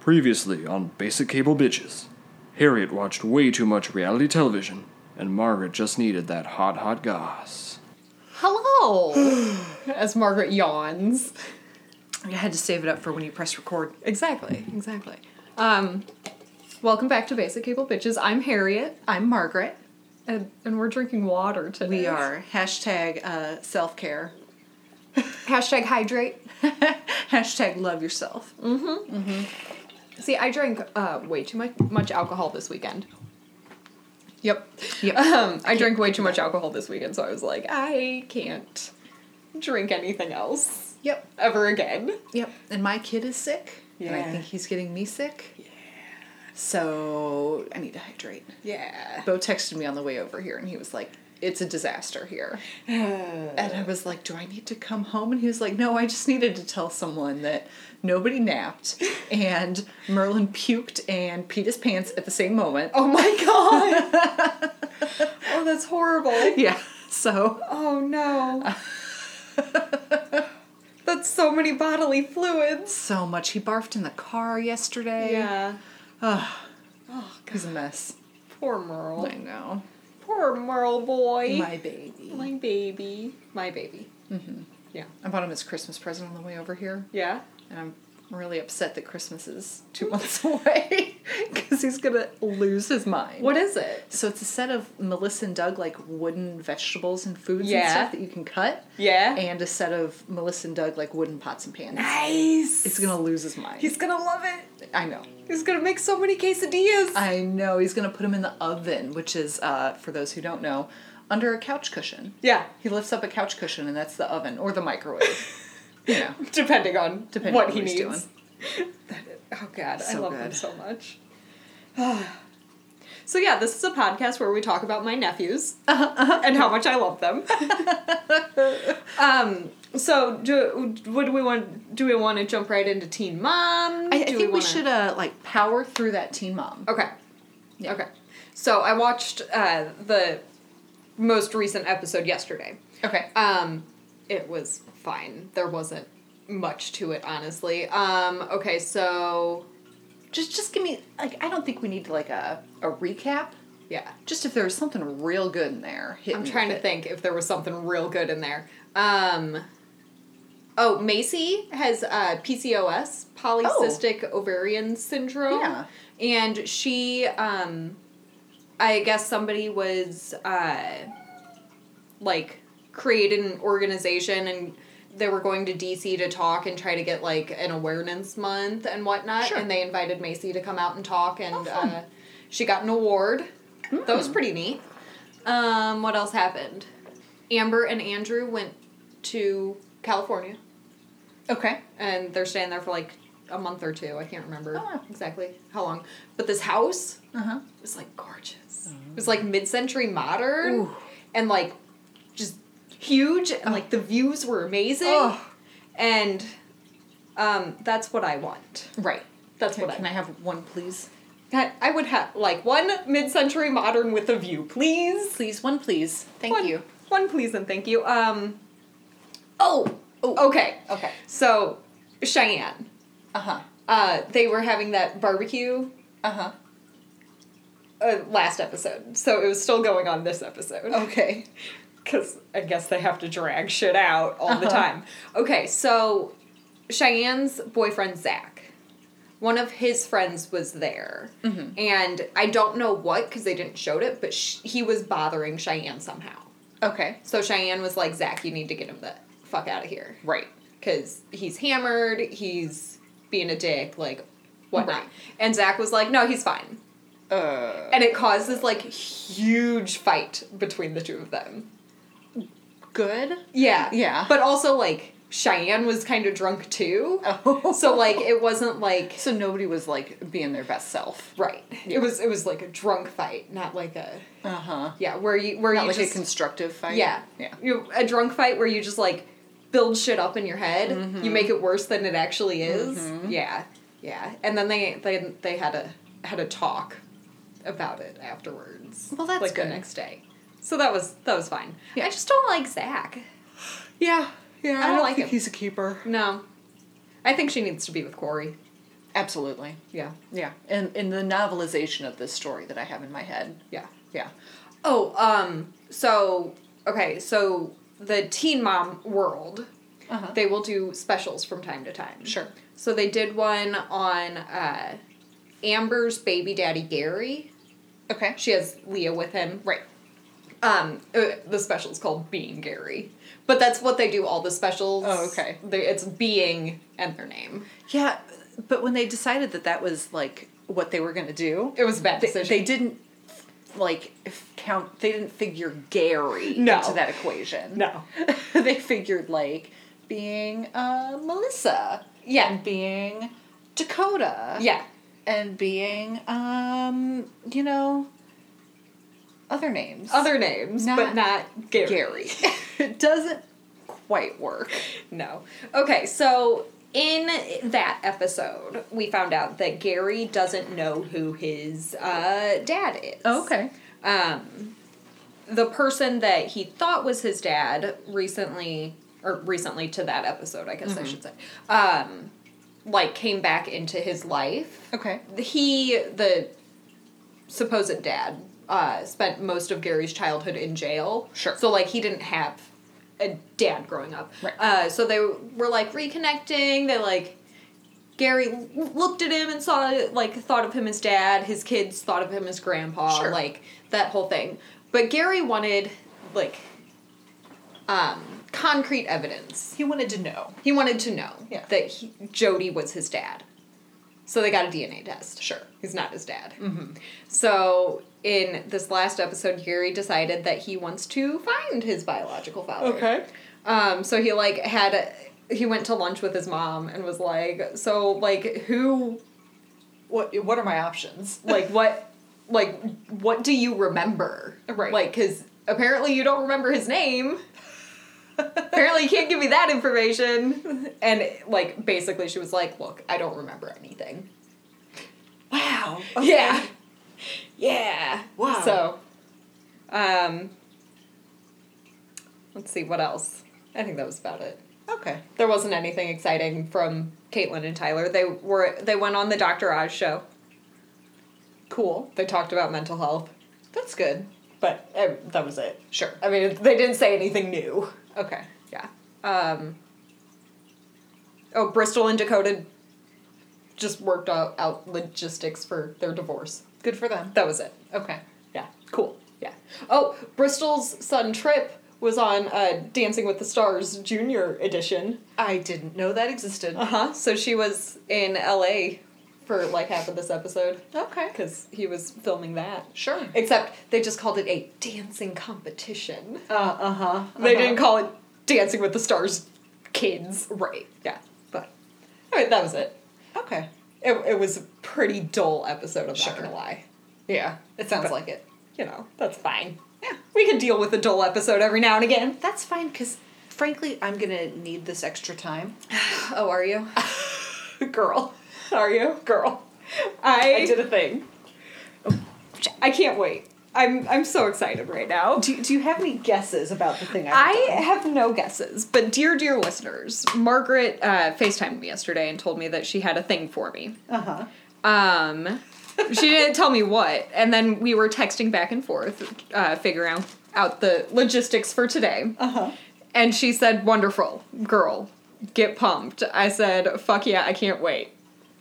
Previously on Basic Cable Bitches, Harriet watched way too much reality television, and Margaret just needed that hot, hot goss. Hello! As Margaret yawns. I had to save it up for when you press record. Exactly, exactly. Um, welcome back to Basic Cable Bitches. I'm Harriet, I'm Margaret. and, and we're drinking water today. We are hashtag uh, self care. Hashtag hydrate. hashtag love yourself. See, I drank uh, way too much, much alcohol this weekend. Yep. Yep. Um, I drank way too much alcohol this weekend, so I was like, I can't drink anything else Yep. ever again. Yep. And my kid is sick. And I think he's getting me sick. Yeah. So I need to hydrate. Yeah. Bo texted me on the way over here and he was like, it's a disaster here. and I was like, do I need to come home? And he was like, no, I just needed to tell someone that nobody napped and Merlin puked and peed his pants at the same moment. Oh my god! oh, that's horrible. Yeah. So Oh no. That's so many bodily fluids. so much. He barfed in the car yesterday. Yeah. Oh, Oh, he's a mess. poor Merle. I know. Poor Merle boy. My baby. My baby. My baby. Mm-hmm. Yeah. I bought him his Christmas present on the way over here, Yeah. And I'm really upset that Christmas is two months away because he's gonna lose his mind. What is it? So it's a set of Melissa and Doug like wooden vegetables and foods and stuff that you can cut, Yeah. and a set of Melissa and Doug like wooden pots and pans. nice. It's gonna lose his mind. He's gonna love it. I know. He's gonna make so many quesadillas. I know. He's gonna put them in the oven, which is, uh, for those who don't know, under a couch cushion. yeah. He lifts up a couch cushion, and that's the oven or the microwave. you know. Depending on Depending what on he needs. Oh god, I So love him so much. so yeah, this is a podcast where we talk about my nephews Uh-huh, and how much I love them. um. So do what do we want? Do we want to jump right into Teen Mom? I, I think we, wanna- should uh like power through that teen mom. Okay. Yeah. Okay. So I watched uh, the most recent episode yesterday. Okay. Um, it was fine. There wasn't much to it, honestly. Um, okay, so Just just give me like I don't think we need like a a recap. yeah, Just if there was something real good in there. I'm trying to it. think if there was something real good in there. Um, oh, Maci has uh, PCOS, polycystic ovarian syndrome. Yeah. and she, um, I guess somebody was uh, like created an organization and they were going to DC to talk and try to get like an awareness month and whatnot. Sure. And they invited Maci to come out and talk, and Oh, uh, she got an award. That was pretty neat. Um, what else happened? Amber and Andrew went to California, Okay. and they're staying there for like a month or two. I can't remember Oh. exactly how long. But this house Uh huh. was like gorgeous. It was like mid-century modern, Ooh. and like huge, and like the views were amazing. Oh. And um, that's what I want. Right. That's Okay, what can I. I have one, please? I, I would have like one mid-century modern with a view, please. Please, one, please. Thank One- you. One, please, and thank you. Um. Oh. Oh. Okay. Okay. So, Cheyenne. Uh huh. Uh, they were having that barbecue Uh huh. uh, last episode, so it was still going on this episode. Okay. Because I guess they have to drag shit out all the Uh-huh. time. Okay, so Cheyenne's boyfriend, Zach, one of his friends was there. Mm-hmm. And I don't know what, because they didn't show it, but sh- he was bothering Cheyenne somehow. Okay. So Cheyenne was like, Zach, you need to get him the fuck out of here. Right. Because he's hammered, he's being a dick, like, whatnot. Right. And Zach was like, no, he's fine. Uh. And it caused this, like, huge fight between the two of them. Good. Yeah. Yeah. But also like Cheyenne was kind of drunk too. Oh. So like it wasn't like So nobody was like being their best self. right. Yeah. It was it was like a drunk fight, not like a Uh huh. yeah, where you where Not you like just a constructive fight. yeah. Yeah. You a drunk fight where you just like build shit up in your head. Mm-hmm. You make it worse than it actually is. Yeah. Yeah. And then they they they had a had a talk about it afterwards. Well, that's like good. the next day. So that was that was fine. Yeah. I just don't like Zach. Yeah. Yeah. I don't like think him. he's a keeper. No. I think she needs to be with Corey. Absolutely. Yeah. Yeah. And in the novelization of this story that I have in my head. Yeah. Yeah. Oh, um, so okay, so the Teen Mom world, Uh-huh. they will do specials from time to time. Sure. So they did one on uh, Amber's baby daddy Gary. Okay. She has Leah with him. Right. Um, uh, the special's called Being Gary, but that's what they do. All the specials. Oh, okay. They, it's being and their name. Yeah, but when they decided that that was like what they were going to do, It was a bad decision. they didn't like count. They didn't figure Gary No. into that equation. No. they figured like being uh, Melissa. Yeah. And being Dakota. Yeah. And being um, you know, other names. Other names, Not but not Gary. Gary. it doesn't quite work. No. Okay, so in that episode, we found out that Gary doesn't know who his uh, dad is. Okay. Um, the person that he thought was his dad recently, or recently to that episode, I guess I should say, um, like came back into his life. Okay. He, the supposed dad, uh, spent most of Gary's childhood in jail. Sure. So like he didn't have a dad growing up. Right. Uh, so they were like reconnecting. They like Gary looked at him and saw like thought of him as dad. His kids thought of him as grandpa. Sure. Like that whole thing. But Gary wanted like um, concrete evidence. He wanted to know. He wanted to know Yeah. that he, Jody was his dad. So they got a DNA test. Sure. He's not his dad. Mm-hmm. So in this last episode, Gary decided that he wants to find his biological father. Okay. Um, so he like had a, he went to lunch with his mom and was like, so like who What What are my options? like what like what do you remember? Right. Like cuz apparently you don't remember his name. apparently you can't give me that information. And like basically she was like, "Look, I don't remember anything." Wow. Yeah. Yeah. Wow. So, um, let's see what else. I think that was about it. Okay. There wasn't anything exciting from Catelynn and Tyler. They were they went on the Dr. Oz show. Cool. They talked about mental health, That's good. but uh, that was it. Sure. I mean, they didn't say anything new. Okay. Yeah. Um. Oh, Bristol and Dakota just worked out, out logistics for their divorce. Good for them. That was it. Okay. Yeah. Cool. Yeah. Oh, Bristol's son Tripp was on uh, Dancing with the Stars Junior edition. I didn't know that existed. Uh huh. So she was in L.A. for like half of this episode Okay. because he was filming that. Sure. Except they just called it a dancing competition. Uh uh huh. They didn't call it Dancing with the Stars Kids. Right. Yeah. But all right, that was it. Okay. It, it was a pretty dull episode. I'm Sure. not gonna lie. Yeah. It sounds But- like it. You know, that's fine. Yeah. We can deal with a dull episode every now and again. That's fine because, frankly, I'm gonna need this extra time. Oh, are you? Girl. Are you? Girl. I I did a thing. I can't wait. I'm I'm so excited right now. Do, do you have any guesses about the thing I done? have no guesses, but dear, dear listeners, Margaret uh, FaceTimed me yesterday and told me that she had a thing for me. Uh huh. Um, she didn't tell me what, and then we were texting back and forth, uh, figuring out, out the logistics for today. Uh huh. And she said, "Wonderful, girl, get pumped." I said, "Fuck yeah, I can't wait.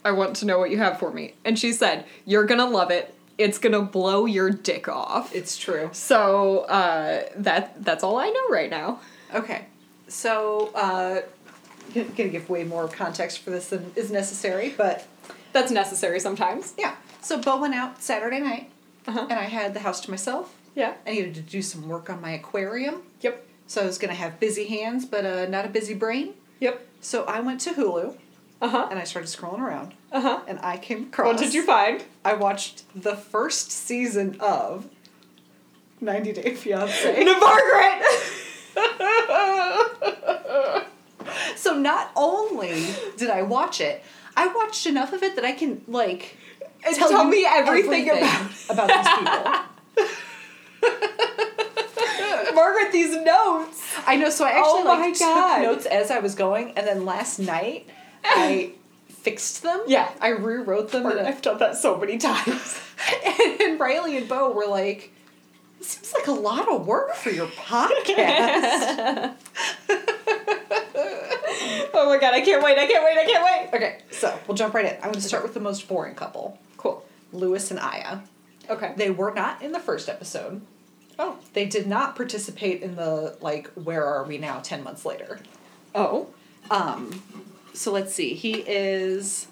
I want to know what you have for me." And she said, "You're gonna love it. It's gonna blow your dick off." It's true. So uh, that that's all I know right now. Okay. So, uh, gonna give way more context for this than is necessary, but That's necessary sometimes. yeah. So, Bo went out Saturday night, Uh-huh. and I had the house to myself. Yeah. I needed to do some work on my aquarium, Yep. so I was gonna have busy hands, but uh, not a busy brain. Yep. So I went to Hulu Uh huh. and I started scrolling around, Uh huh. and I came across. What did you find? I watched the first season of 90 Day Fiance. Margaret. So not only did I watch it, I watched enough of it that I can like And tell you me everything about about these people. Margaret, these notes. I know. So I actually Oh like took notes as I was going, and then last night I fixed them. Yeah. I rewrote them, and I've done that so many times. and, and Riley and Bo were like, "This seems like a lot of work for your podcast." oh my god, I can't wait, I can't wait, I can't wait. okay, so we'll jump right in. I'm going to start with the most boring couple, Cool. Lewis and Aya. Okay. They were not in the first episode. Oh. They did not participate in the like where are we now 10 months later. Oh. Um so let's see. He is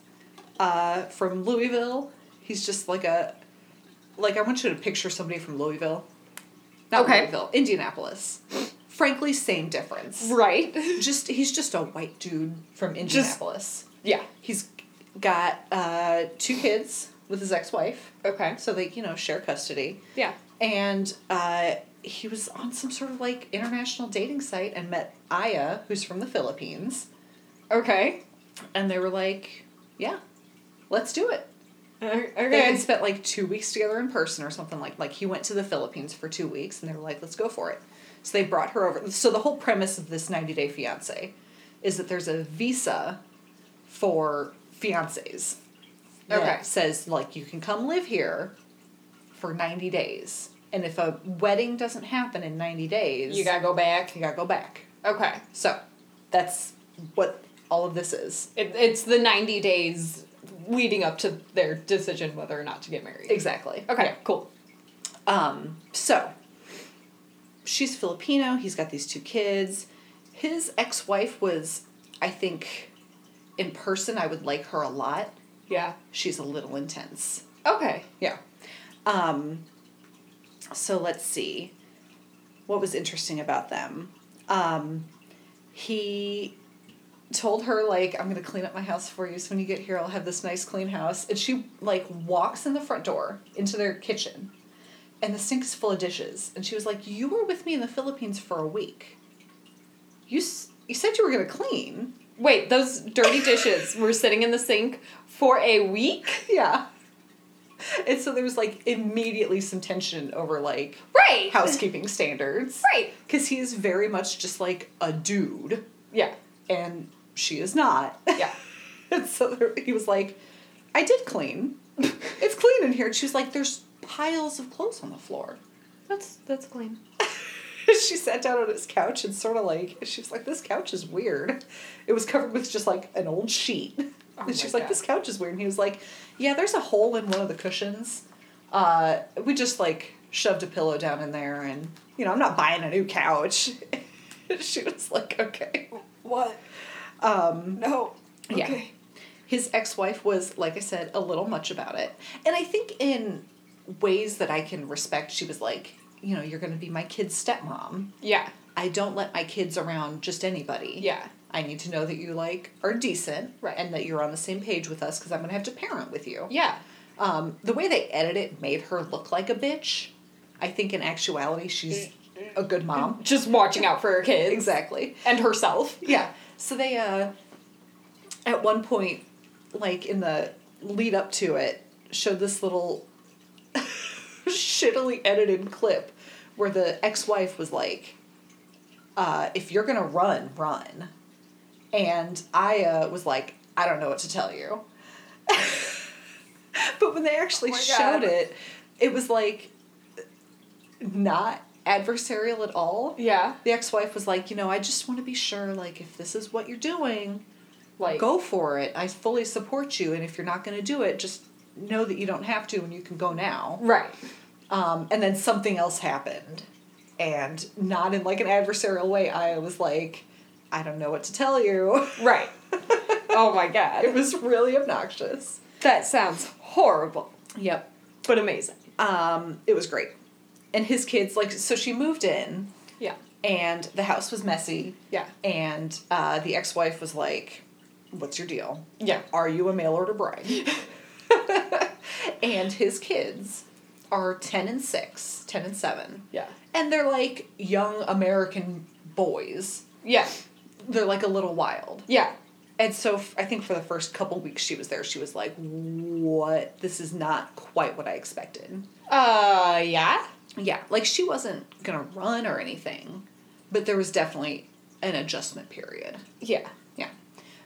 uh from Louisville. He's just like a like I want you to picture somebody from Louisville. Not Okay. Louisville, Indianapolis. Frankly, same difference. Right. Just he's just a white dude from Indianapolis. Yeah. He's got uh two kids with his ex-wife. Okay. So they, you know, share custody Yeah. and uh, he was on some sort of like international dating site and met Aya, who's from the Philippines, Okay. and they were like, "Yeah, let's do it." Okay. They had spent like two weeks together in person or something like like he went to the Philippines for two weeks, and they were like, "Let's go for it." So they brought her over. So the whole premise of this ninety day fiance is that there's a visa for fiancés. that Okay. Says like you can come live here for ninety days, and if a wedding doesn't happen in ninety days, You gotta go back. you gotta go back. Okay. So that's what all of this is. It, it's the 90 days leading up to their decision whether or not to get married. Exactly. Okay, Yeah. cool. Um, so she's Filipino, he's got these two kids. His ex wife was, I think, in person, I would like her a lot. Yeah. She's a little intense. Okay. Yeah. Um, so let's see. What was interesting about them? Um, he told her like i'm gonna clean up my house for you so when you get here i'll have this nice clean house and she like walks in the front door into their kitchen and the sink is full of dishes and she was like you were with me in the philippines for a week you s- you said you were gonna clean Wait, those dirty dishes were sitting in the sink for a week? yeah and so there was like immediately some tension over like Right. housekeeping standards Right. because he's very much just like a dude Yeah. and she is not Yeah. And so there, he was like, I did clean. it's clean in here. And she was like, there's piles of clothes on the floor. That's that's clean. she sat down on his couch and sort of like, she was like, this couch is weird. It was covered with just like an old sheet. Oh and she was like, this couch is weird. And he was like, yeah, there's a hole in one of the cushions. Uh, we just like shoved a pillow down in there and, you know, I'm not buying a new couch. she was like, okay. What? Um, No. Yeah. His ex-wife was like i said a little much about it and i think in ways that i can respect she was like you know you're going to be my kid's stepmom Yeah. i don't let my kids around just anybody Yeah. i need to know that you like are decent Right. and that you're on the same page with us because i'm going to have to parent with you Yeah. um, the way they edited it made her look like a bitch i think in actuality she's a good mom Just watching out for her kids. exactly And herself. yeah. So they uh at one point, like in the lead up to it, showed this little shittily edited clip where the ex wife was like, uh, if you're gonna run, run. And Aya was like, I don't know what to tell you. but when they actually Oh showed God. it, it was like not adversarial at all Yeah. the ex-wife was like, you know, I just want to be sure, like, if this is what you're doing, Like go for it. I fully support you, and if you're not going to do it, just know that you don't have to, and you can go now. Right. Um, and then something else happened, and not in like an adversarial way. I was like, I don't know what to tell you. Right. oh my god. it was really obnoxious. that sounds horrible. Yep. But amazing. Um, it was great, and his kids like so she moved in, Yeah. and the house was messy. Yeah. And uh, the ex-wife was like, "What's your deal? Yeah. Are you a mail order bride?" and his kids are 10 and 6, 10 and 7. Yeah. And they're like young American boys. Yeah. They're like a little wild. Yeah. And so f- I think for the first couple weeks she was there, she was like, "What? This is not quite what I expected." Uh yeah. Yeah, like she wasn't to run or anything, but there was definitely an adjustment period. Yeah. Yeah.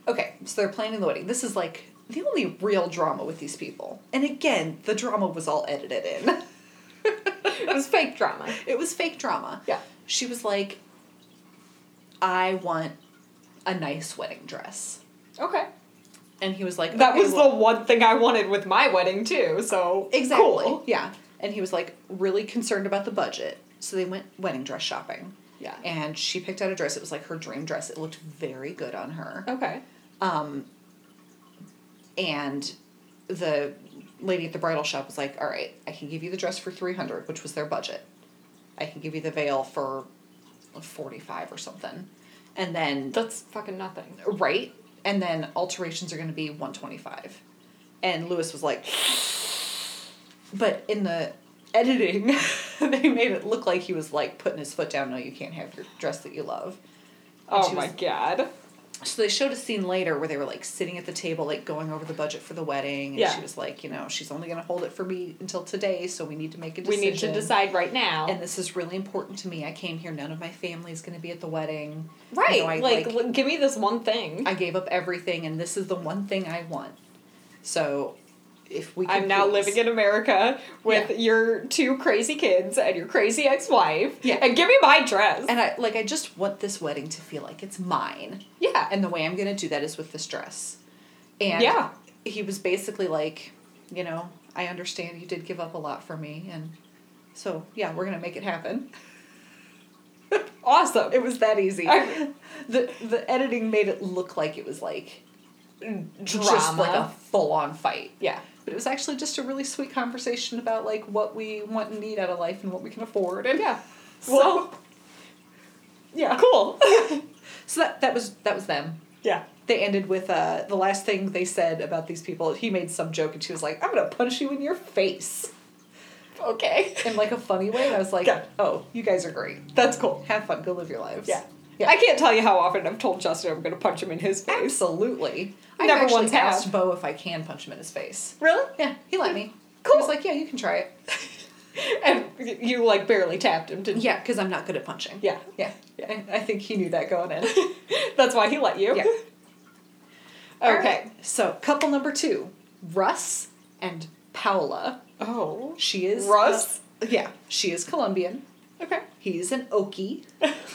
Okay, so they're planning the wedding. This is like the only real drama with these people, and again, the drama was all edited in. It was fake drama. it was fake drama. Yeah. She was like, I want a nice wedding dress. Okay. And he was like, That "Okay, was well- the one thing I wanted with my wedding too. So Exactly. cool. Yeah. And he was like really concerned about the budget. So they went wedding dress shopping. Yeah. And she picked out a dress. It was like her dream dress. It looked very good on her. Okay. Um, and the lady at the bridal shop was like, "All right, I can give you the dress for three hundred, which was their budget. I can give you the veil for forty five or something, and then That's fucking nothing. right, and then alterations are going to be one twenty five. And Lewis was like, but in the editing, they made it look like he was like putting his foot down. No, you can't have your dress that you love. And Oh my was- god. so they showed a scene later where they were like sitting at the table, like going over the budget for the wedding. And Yeah. she was like, you know, she's only gonna hold it for me until today, so we need to make a decision. We need to decide right now. And this is really important to me. I came here. None of my family's gonna be at the wedding. You right. know, I, like, like, give me this one thing. I gave up everything, and this is the one thing I want. So, if we, I'm now please- living in America with Yeah. your two crazy kids and your crazy ex-wife. Yeah. And give me my dress. And I like. I just want this wedding to feel like it's mine. yeah. And the way I'm gonna do that is with this dress. And Yeah. he was basically like, you know, I understand you did give up a lot for me, and so yeah, we're gonna make it happen. awesome. It was that easy. I- the the editing made it look like it was like drama. just like a full on fight. yeah. But it was actually just a really sweet conversation about like what we want and need out of life and what we can afford. And Yeah. so Well, yeah. cool. So that that was that was them. yeah. they ended with uh, the last thing they said about these people. He made some joke, and she was like, "I'm gonna punch you in your face," Okay. in like a funny way. And I was like, Yeah. "Oh, you guys are great. That's cool. Have fun. Go live your lives." Yeah. Yeah. I can't tell you how often I've told Justin I'm going to punch him in his face. absolutely. I Never actually once have. asked Bo if I can punch him in his face. Really? Yeah, he let me. Cool. He was like, "Yeah, you can try it." And you like barely tapped him, didn't? Yeah, because I'm not good at punching. Yeah. yeah, yeah. I think he knew that going in. That's why he let you. Yeah. Okay. Alright, So couple number two, Russ and Paola. Oh. She is Russ? uh, yeah, she is Colombian. Okay. He's an Okie.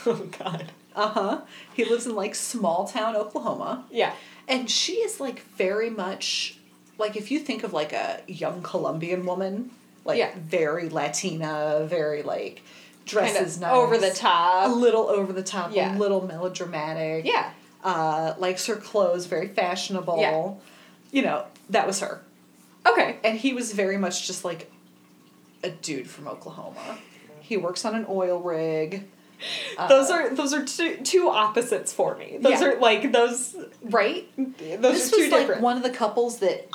oh God. Uh huh. He lives in like small town Oklahoma. Yeah. And she is like very much like if you think of like a young Colombian woman, like Yeah. very Latina, very like dresses Kinda nice, over the top, a little over the top, Yeah. a little melodramatic. Yeah. Uh, likes her clothes, very fashionable. Yeah. You know, that was her. Okay. And he was very much just like a dude from Oklahoma. He works on an oil rig. Uh, those are those are two two opposites for me. Those Yeah. are like those right. those this are two was like one of the couples that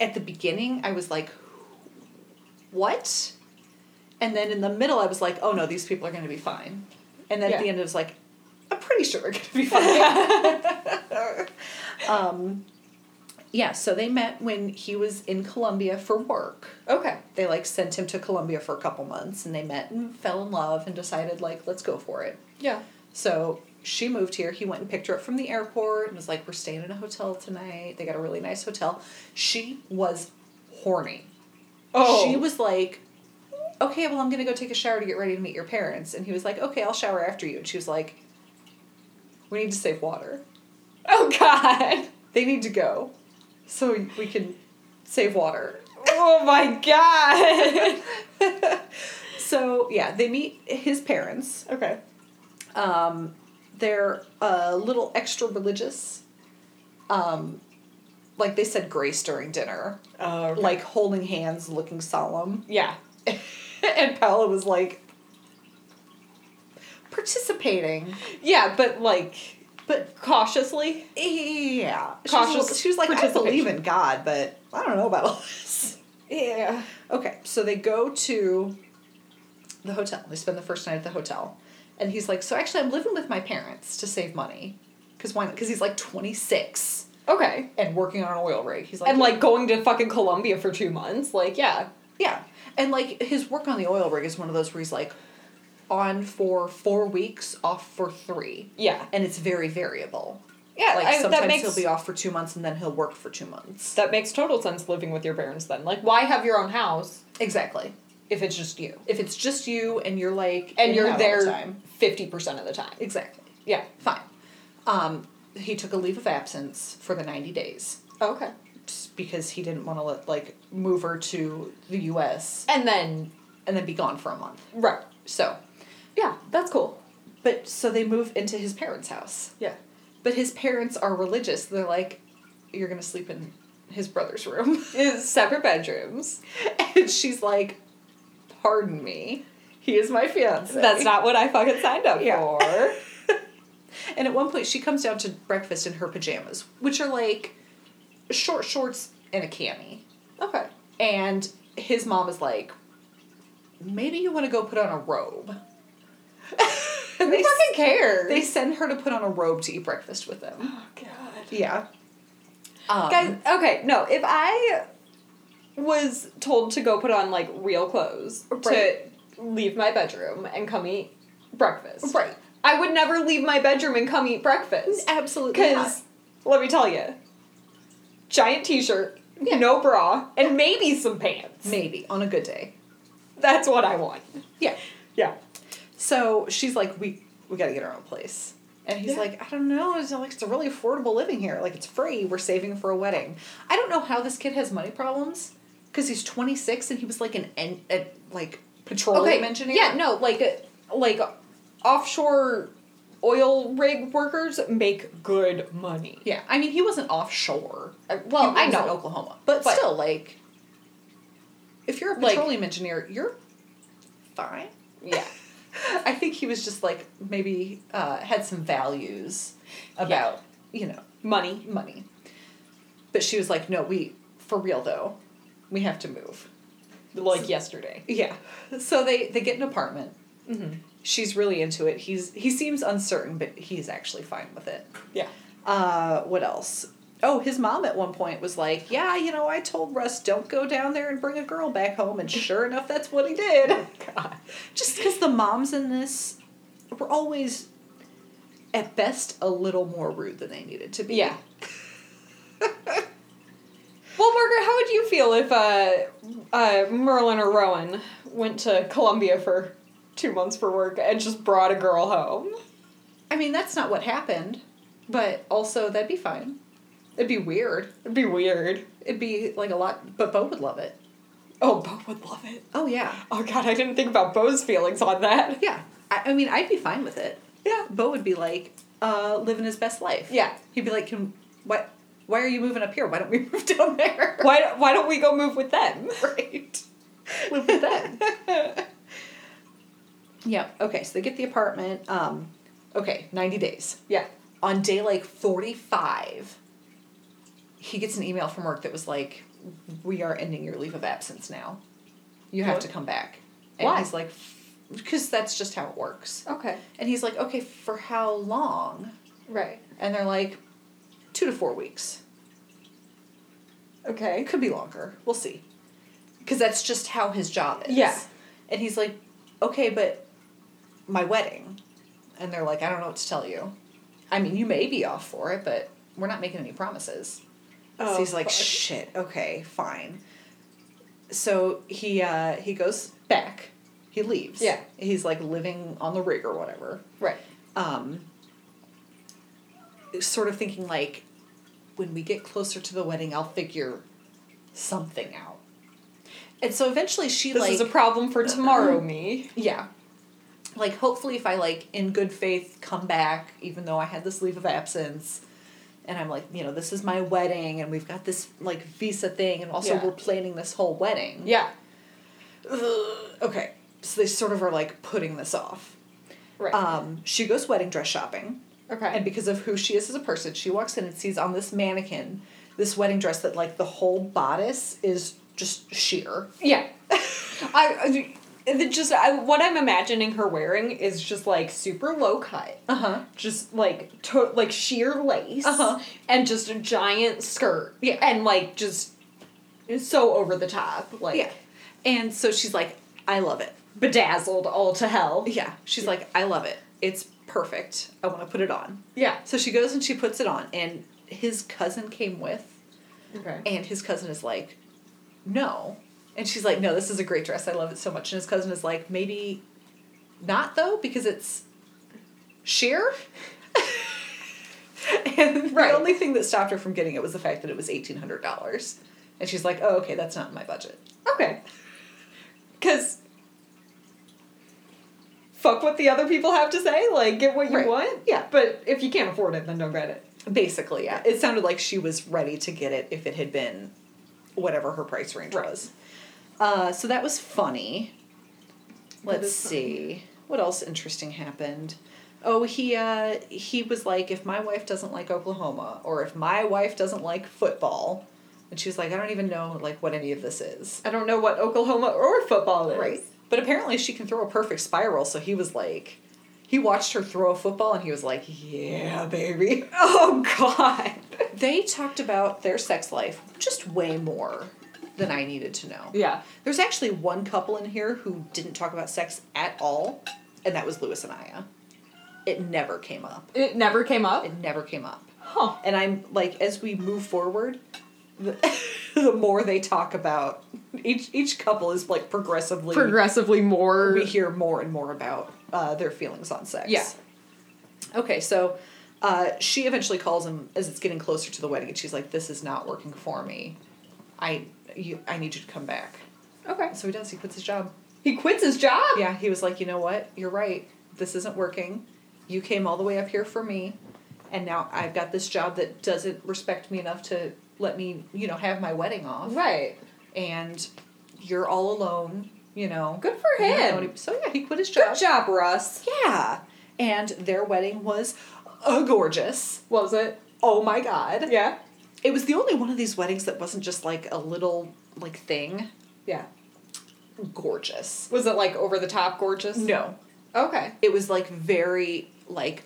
at the beginning I was like, what? And then in the middle I was like, oh no, these people are going to be fine. And then at the end it was like, I'm pretty sure they're going to be fine. um, yeah, so they met when he was in Colombia for work. Okay. They like sent him to Colombia for a couple months and they met and fell in love and decided like, let's go for it. Yeah. So she moved here. He went and picked her up from the airport and was like, We're staying in a hotel tonight. They got a really nice hotel. She was horny. Oh. She was like, Okay, well, I'm going to go take a shower to get ready to meet your parents. And he was like, Okay, I'll shower after you. And she was like, We need to save water. Oh God. They need to go so we can save water. Oh my God. So, yeah, they meet his parents. okay. Um, they're a little extra religious. Um, like they said grace during dinner, Oh. okay. like holding hands, looking solemn. yeah. and Paola was like participating, Yeah, but like but cautiously. yeah, she Cautious was, she was like, I believe in God, but I don't know about all this. Yeah. Okay, so they go to the hotel. They spend the first night at the hotel, and he's like, "So actually, I'm living with my parents to save money, because why? Because he's like 26 Okay. and working on an oil rig. He's like, And like going to fucking Colombia for two months. Like yeah. yeah, and like his work on the oil rig is one of those where he's like, on for four weeks, off for three, Yeah. and it's very variable. Yeah, like I- sometimes makes- he'll be off for two months and then he'll work for two months. That makes total sense living with your parents then. Like, why have your own house Exactly. if it's just you? If it's just you and you're like And you're there time. 50% of the time. Exactly. Yeah. Fine. Um, he took a leave of absence for the ninety days. Okay. just because he didn't want to let like move her to the U.S. And then, and then be gone for a month. right. So, Yeah, that's cool. but so they move into his parents' house. Yeah. But his parents are religious. They're like, "You're gonna sleep in his brother's room," Is separate bedrooms. and she's like, "Pardon me, he is my fiance." That's not what I fucking signed up Yeah. for. And at one point, she comes down to breakfast in her pajamas, which are like short shorts and a cami. okay. And his mom is like, maybe you want to go put on a robe. Who they, fucking cares? they send her to put on a robe to eat breakfast with them. oh, God. Yeah. Um, Guys, okay, no, if I was told to go put on like real clothes Right. to leave my bedroom and come eat breakfast, Right. I would never leave my bedroom and come eat breakfast. Absolutely not. Because, let me tell you, giant t shirt, Yeah. no bra, and maybe some pants. Maybe on a good day. That's what I want. Yeah. Yeah. So she's like, we we got to get our own place. And he's Yeah. like, I don't know. It's like it's a really affordable living here. Like it's free. We're saving for a wedding. I don't know how this kid has money problems because he's twenty six and he was like an en- a, like petroleum engineer. Yeah, no, like, uh, like offshore oil rig workers make good money. Yeah, I mean, he wasn't offshore. Uh, well, He I know. Oklahoma, but, But- still, like, if you're a Like- petroleum engineer, you're fine. Yeah. I think he was just like maybe uh, had some values about you know Money. money. But she was like, no, we for real though, we have to move. Like yesterday. Yeah. So they they get an apartment. Mm-hmm. She's really into it. He's he seems uncertain, but he's actually fine with it. Yeah. Uh, what else? Oh, his mom at one point was like, "Yeah, you know, I told Russ don't go down there and bring a girl back home," and sure enough, that's what he did. God. Just because the moms in this were always, at best, a little more rude than they needed to be. Yeah. well, Margaret, how would you feel if uh, uh, Merlin or Rowan went to Colombia for two months for work and just brought a girl home? I mean, that's not what happened, but also that'd be fine. It'd be weird. It'd be weird. It'd be like a lot, but Bo would love it. Oh, Bo would love it. Oh yeah, Oh God, I didn't think about Bo's feelings on that. yeah. I, I mean, I'd be fine with it. Yeah. Bo would be like, uh, living his best life. Yeah. He'd be like, "Can what? Why are you moving up here? Why don't we move down there?" Why Why don't we go move with them? right. Live with them. yeah. Okay. So they get the apartment. Um, okay. Ninety days. yeah. On day like forty five, he gets an email from work that was like, "We are ending your leave of absence now. You have What? to come back." And Why? he's like, "Because that's just how it works." Okay. And he's like, "Okay, for how long?" Right. And they're like, two to four weeks. Okay. Could be longer. We'll see. Because that's just how his job is. Yeah. And he's like, okay, but my wedding. And they're like, I don't know what to tell you. I mean, you may be off for it, but we're not making any promises. So Oh, he's like, fuck. shit, okay, fine. So he uh, he goes back. He leaves. Yeah. He's like living on the rig or whatever. Right. Um, sort of thinking like, when we get closer to the wedding, I'll figure something out. And so eventually she This like is a problem for tomorrow, me. yeah. Like hopefully if I like in good faith come back, even though I had this leave of absence, and I'm like, you know, this is my wedding and we've got this like visa thing and also Yeah. we're planning this whole wedding. Yeah. Ugh. Okay. So they sort of are like putting this off. Right. Um, she goes wedding dress shopping. okay. And because of who she is as a person, she walks in and sees on this mannequin this wedding dress that like the whole bodice is just sheer. Yeah. I, I the- just I, what I'm imagining her wearing is just like super low cut, Uh-huh. just like to, like sheer lace, Uh-huh. and just a giant skirt. Yeah. and like just so over the top, like Yeah. And so she's like, I love it. bedazzled all to hell. Yeah. She's like, I love it. It's perfect. I want to put it on. Yeah. So she goes and she puts it on, and his cousin came with, Okay. and his cousin is like, no. And she's like, no, this is a great dress. I love it so much. And his cousin is like, maybe not though, because it's sheer. and Right. the only thing that stopped her from getting it was the fact that it was $1,800. And she's like, oh, okay, that's not in my budget. Okay. Cause fuck what the other people have to say. Like get what you Right. want. Yeah. But if you can't afford it, then don't get it. Basically, yeah. It sounded like she was ready to get it if it had been whatever her price range Right. was. Uh, so that was funny. Let's funny. see. What else interesting happened? Oh, he uh, he was like, if my wife doesn't like Oklahoma, or if my wife doesn't like football, and she was like, I don't even know like what any of this is. I don't know what Oklahoma or football is. Right. But apparently she can throw a perfect spiral, so he was like, he watched her throw a football, and he was like, yeah, baby. Oh god. They talked about their sex life just way more than I needed to know. Yeah. There's actually one couple in here who didn't talk about sex at all, and that was Lewis and Aya. It never came up. It never came up. It never came up. Huh. And I'm like, as we move forward, the, the more they talk about each each couple is like progressively Progressively more. we hear more and more about uh, their feelings on sex. Yeah. Okay, so uh, she eventually calls him as it's getting closer to the wedding, and she's like, "This is not working for me. I you I need you to come back." Okay. So he does. He quits his job. He quits his job. Yeah, he was like, "You know what? You're right. This isn't working. You came all the way up here for me, and now I've got this job that doesn't respect me enough to let me, you know, have my wedding off." Right. And you're all alone. You know. Good for You know him. So yeah, he quit his job. Good job, Russ. Yeah. And their wedding was uh, gorgeous. Was it? Oh my god. Yeah. It was the only one of these weddings that wasn't just like a little like thing. Yeah. Gorgeous. Was it like over the top gorgeous? No. Okay. It was like very like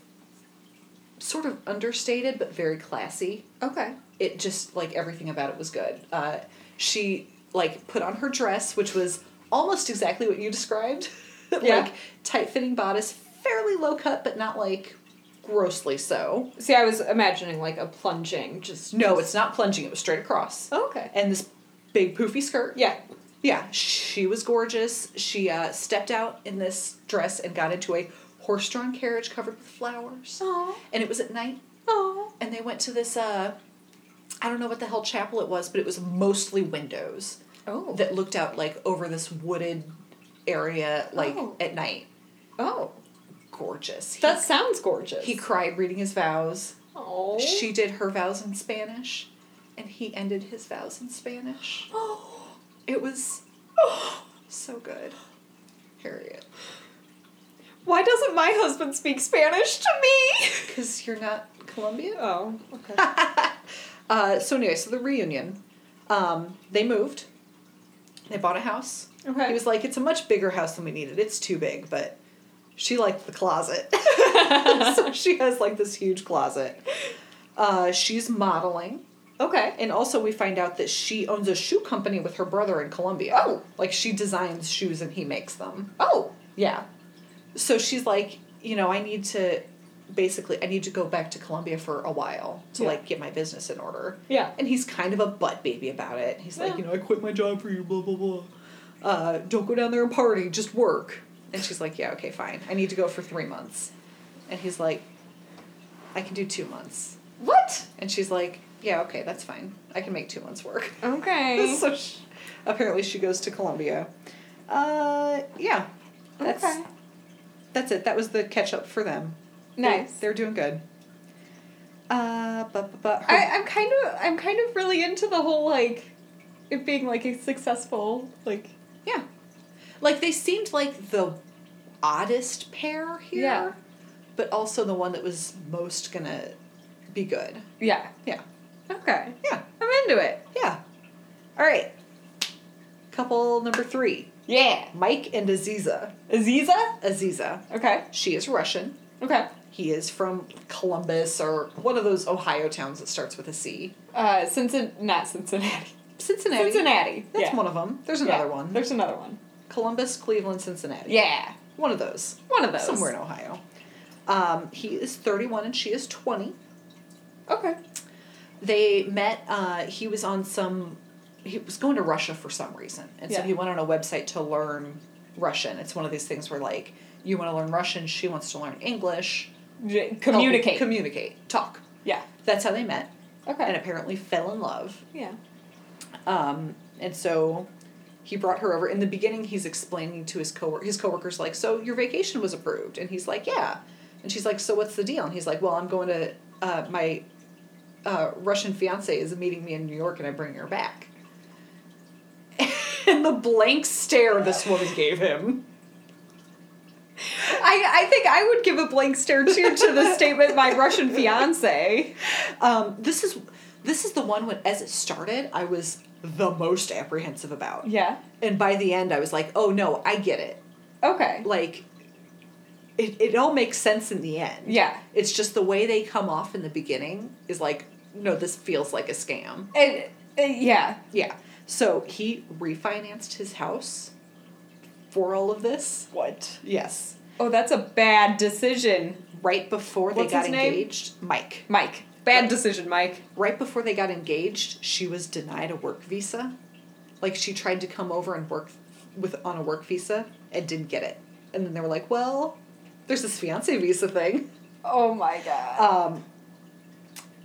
sort of understated but very classy. Okay. It just like everything about it was good. Uh, she like put on her dress, which was almost exactly what you described. Yeah. like tight fitting bodice, fairly low cut, but not like grossly so. See, I was imagining like a plunging, just No, it's not plunging. It was straight across. okay. And this big poofy skirt. Yeah. Yeah, she was gorgeous. She uh, stepped out in this dress and got into a horse-drawn carriage covered with flowers. Oh. And it was at night. Oh. And they went to this, uh, I don't know what the hell chapel it was, but it was mostly windows Oh. that looked out like over this wooded area, like Oh. at night. oh. Gorgeous. He, That sounds gorgeous. he cried reading his vows. Oh. She did her vows in Spanish, and he ended his vows in Spanish. Oh. It was so good. Harriet. Why doesn't my husband speak Spanish to me? Because you're not Colombian? Oh. Okay. Uh, so, anyway, so the reunion. Um, they moved. They bought a house. Okay. He was like, it's a much bigger house than we needed. It's too big, but she liked the closet. so she has like this huge closet. Uh, she's modeling. okay. And also, we find out that she owns a shoe company with her brother in Colombia. Oh. Like, she designs shoes and he makes them. Oh. Yeah. So she's like, you know, I need to basically I need to go back to Colombia for a while to Yeah. like get my business in order. Yeah. And he's kind of a butt baby about it. He's like, you know, I quit my job for you, blah blah blah. Uh, don't go down there and party, just work. And she's like, Yeah, okay, fine. I need to go for three months. And he's like, I can do two months. What? And she's like, Yeah, okay, that's fine. I can make two months work. Okay. so she, apparently she goes to Colombia. Uh, yeah. That's okay. that's it. That was the catch up for them. Nice. They, are doing good. Uh, but, but, but I, I'm kind of I'm kind of really into the whole like it being like a successful like like they seemed like the oddest pair here, Yeah. but also the one that was most gonna be good. yeah Yeah, okay yeah, I'm into it yeah. All right. Couple number three, yeah Mike and Aziza. Aziza Aziza. okay She is Russian. okay He is from Columbus or one of those Ohio towns that starts with a C. uh Cincinnati not Cincinnati Cincinnati. Cincinnati That's yeah. one of them. There's Yeah. another one. there's another one Columbus, Cleveland, Cincinnati. yeah One of those. one of those Somewhere in Ohio. Um, he is 31 and she is 20. Okay. They met, uh, he was on some, he was going to Russia for some reason. And so Yeah. he went on a website to learn Russian. It's one of these things where, like, you want to learn Russian, she wants to learn English. J- Communicate. communicate. Talk. yeah. That's how they met. Okay. And apparently fell in love. yeah. Um, and so he brought her over. In the beginning, he's explaining to his co his coworkers like, "So your vacation was approved," and he's like, "Yeah," and she's like, "So what's the deal?" And he's like, "Well, I'm going to uh, my uh, Russian fiance is meeting me in New York, and I'm bringing her back." and the blank stare this woman gave him. I, I think I would give a blank stare too to the statement my Russian fiance. Um, this is this is the one when as it started, I was the most apprehensive about, Yeah. and by the end, I was like, "Oh no, I get it." Okay. like it, it all makes sense in the end. Yeah. It's just the way they come off in the beginning is like, no, this feels like a scam. And, uh, yeah. Yeah. So he refinanced his house for all of this. What? Yes. Oh, that's a bad decision, Right before they got engaged, Mike. Mike. Bad decision, Mike. Right before they got engaged, she was denied a work visa. Like she tried to come over and work with on a work visa and didn't get it. And then they were like, "Well, there's this fiance visa thing." Oh my god. Um,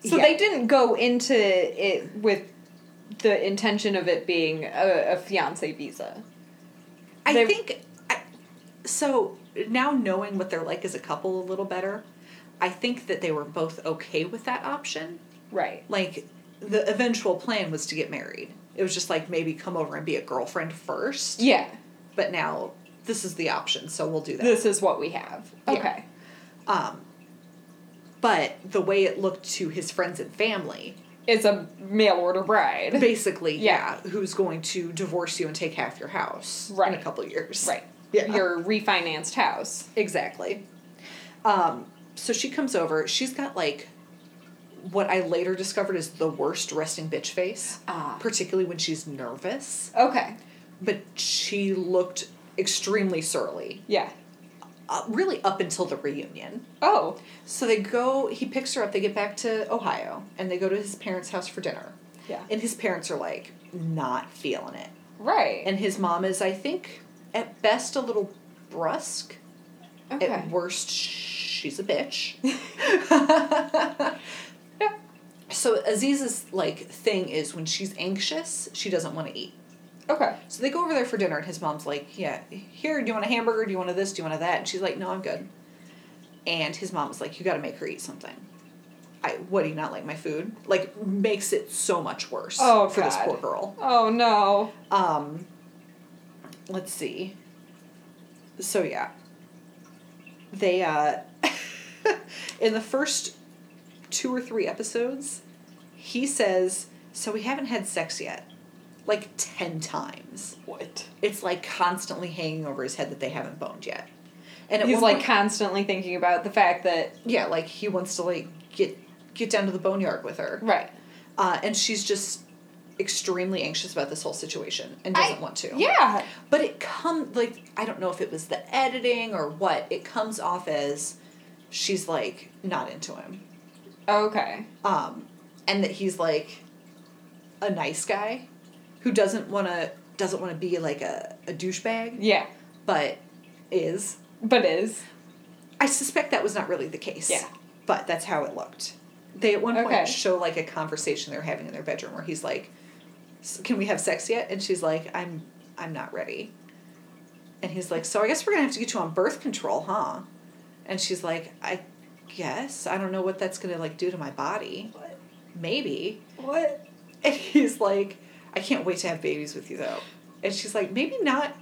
so yeah. they didn't go into it with the intention of it being a, a fiance visa. I They- think I, so now knowing what they're like as a couple a little better, I think that they were both okay with that option. Right. Like the eventual plan was to get married. It was just like maybe come over and be a girlfriend first. Yeah. But now this is the option, so we'll do that. This is what we have. Yeah. Okay. Um but the way it looked to his friends and family, It's a mail order bride. basically, Yeah. yeah, who's going to divorce you and take half your house right. in a couple years. Right. Yeah. Your refinanced house. Exactly. Um, so she comes over. She's got like what I later discovered is the worst resting bitch face, Ah. particularly when she's nervous. Okay. But she looked extremely surly, Yeah. uh, really up until the reunion. Oh. So they go. He picks her up. They get back to Ohio, and they go to his parents' house for dinner. Yeah. And his parents are like not feeling it, Right. and his mom is, I think, at best a little brusque. okay. At worst, she's a bitch. Yeah. So Aziza's like thing is when she's anxious, she doesn't want to eat. Okay. So they go over there for dinner, and his mom's like, "Yeah, here, do you want a hamburger? Do you want a this? Do you want a that?" And she's like, "No, I'm good." And his mom's like, "You got to make her eat something." I what do you not like my food? Like makes it so much worse Oh, for this poor girl. Oh no. Um, let's see. So yeah, they uh, in the first two or three episodes, he says, "So we haven't had sex yet," like ten times. What? It's like constantly hanging over his head that they haven't boned yet. And at He's like point- constantly thinking about the fact that yeah, like he wants to like get get down to the boneyard with her. right. Uh, and she's just extremely anxious about this whole situation and doesn't I- want to. Yeah. But it comes like I don't know if it was the editing or what. It comes off as she's like not into him, Okay. um, and that he's like a nice guy who doesn't want to doesn't want to be like a a douchebag, Yeah. but is. But is. I suspect that was not really the case. Yeah. But that's how it looked. They at one Okay. point show like a conversation they're having in their bedroom where he's like, "S- "Can we have sex yet?" And she's like, "I'm I'm not ready." And he's like, "So I guess we're gonna have to get you on birth control, huh?" And she's like, "I guess I don't know what that's gonna like do to my body. What? Maybe." What? And he's like, "I can't wait to have babies with you though." And she's like, "Maybe not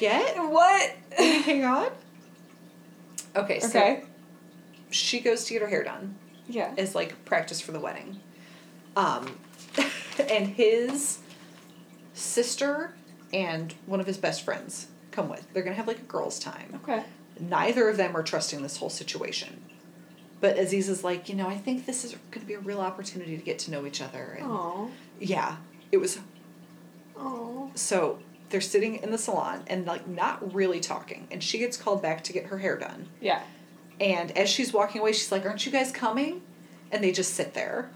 yet. What? Hang on." Okay. So Okay. she goes to get her hair done Yeah. as like practice for the wedding. Um, and his sister and one of his best friends come with. They're gonna have like a girls' time. Okay. Neither of them are trusting this whole situation. But Aziza is like, you know, I think this is going to be a real opportunity to get to know each other. And Oh. yeah, it was. Oh. So they're sitting in the salon and like not really talking. And she gets called back to get her hair done. Yeah. And as she's walking away, she's like, Aren't you guys coming? And they just sit there.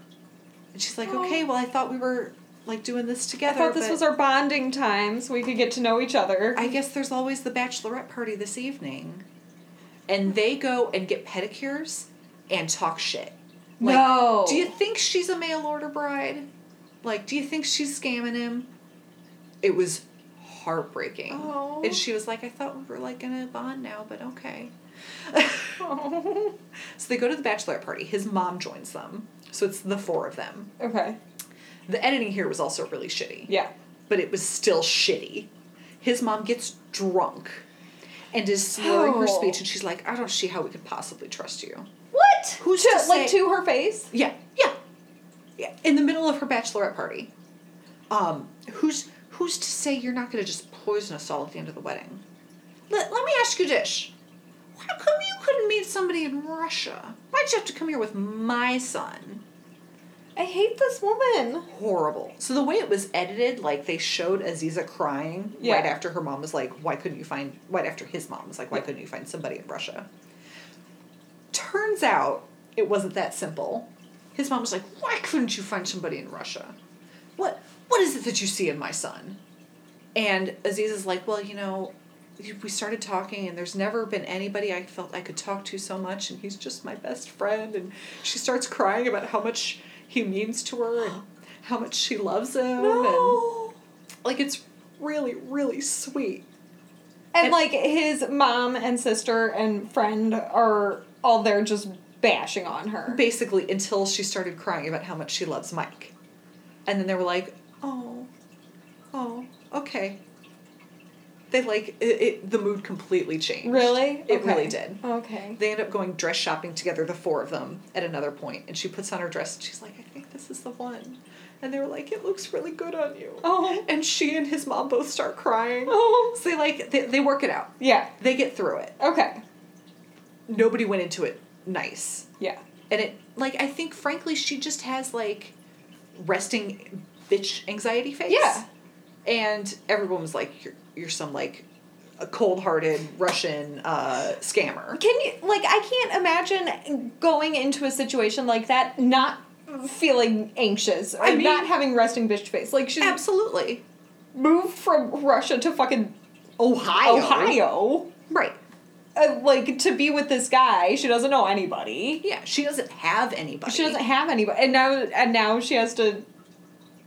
And she's like, Oh. Okay, well, I thought we were like doing this together. I thought this was our bonding time so we could get to know each other. I guess there's always the bachelorette party this evening. And they go and get pedicures and talk shit. Like, no. Do you think she's a mail order bride? Like, do you think she's scamming him? It was heartbreaking. Oh. And she was like, I thought we were like gonna bond now, but okay. Oh. So they go to the bachelorette party. His mom joins them. So it's the four of them. okay. The editing here was also really shitty. Yeah. But it was still shitty. His mom gets drunk and is slurring her speech, and she's like, I don't see how we could possibly trust you. What? Who's to, to like say- to her face? Yeah, yeah, yeah. In the middle of her bachelorette party, um, who's who's to say you're not going to just poison us all at the end of the wedding? Let Let me ask you this: How come you couldn't meet somebody in Russia? Why'd you have to come here with my son? I hate this woman. Horrible. So the way it was edited, like they showed Aziza crying Yeah. right after her mom was like, "Why couldn't you find?" Right after his mom was like, "Why couldn't you find somebody in Russia?" Turns out it wasn't that simple. His mom was like, "Why couldn't you find somebody in Russia? What What is it that you see in my son?" And Aziza's like, "Well, you know." We started talking, and there's never been anybody I felt I could talk to so much, and he's just my best friend. And she starts crying about how much he means to her and how much she loves him. And like it's really, really sweet. And, And- like his mom and sister and friend are all there just bashing on her. Basically, until she started crying about how much she loves Mike. And then they were like, oh, oh, okay. They like, it, it the mood completely changed. Really? It Okay. really did. Okay. They end up going dress shopping together, the four of them, at another point, and she puts on her dress and she's like, I think this is the one. And they were like, It looks really good on you. Oh. And she and his mom both start crying. Oh. So they like they, they work it out. Yeah. They get through it. Okay. Nobody went into it nice. Yeah. And it like I think frankly she just has like resting bitch anxiety face. Yeah. And everyone was like, You're you're some like a cold hearted Russian uh, scammer. Can you like I can't imagine going into a situation like that not feeling anxious or I mean- not having resting bitch face. Like she's Absolutely. moved from Russia to fucking Ohio. Ohio. Right. Uh, like to be with this guy, she doesn't know anybody. Yeah, she doesn't have anybody. She doesn't have anybody, and now and now she has to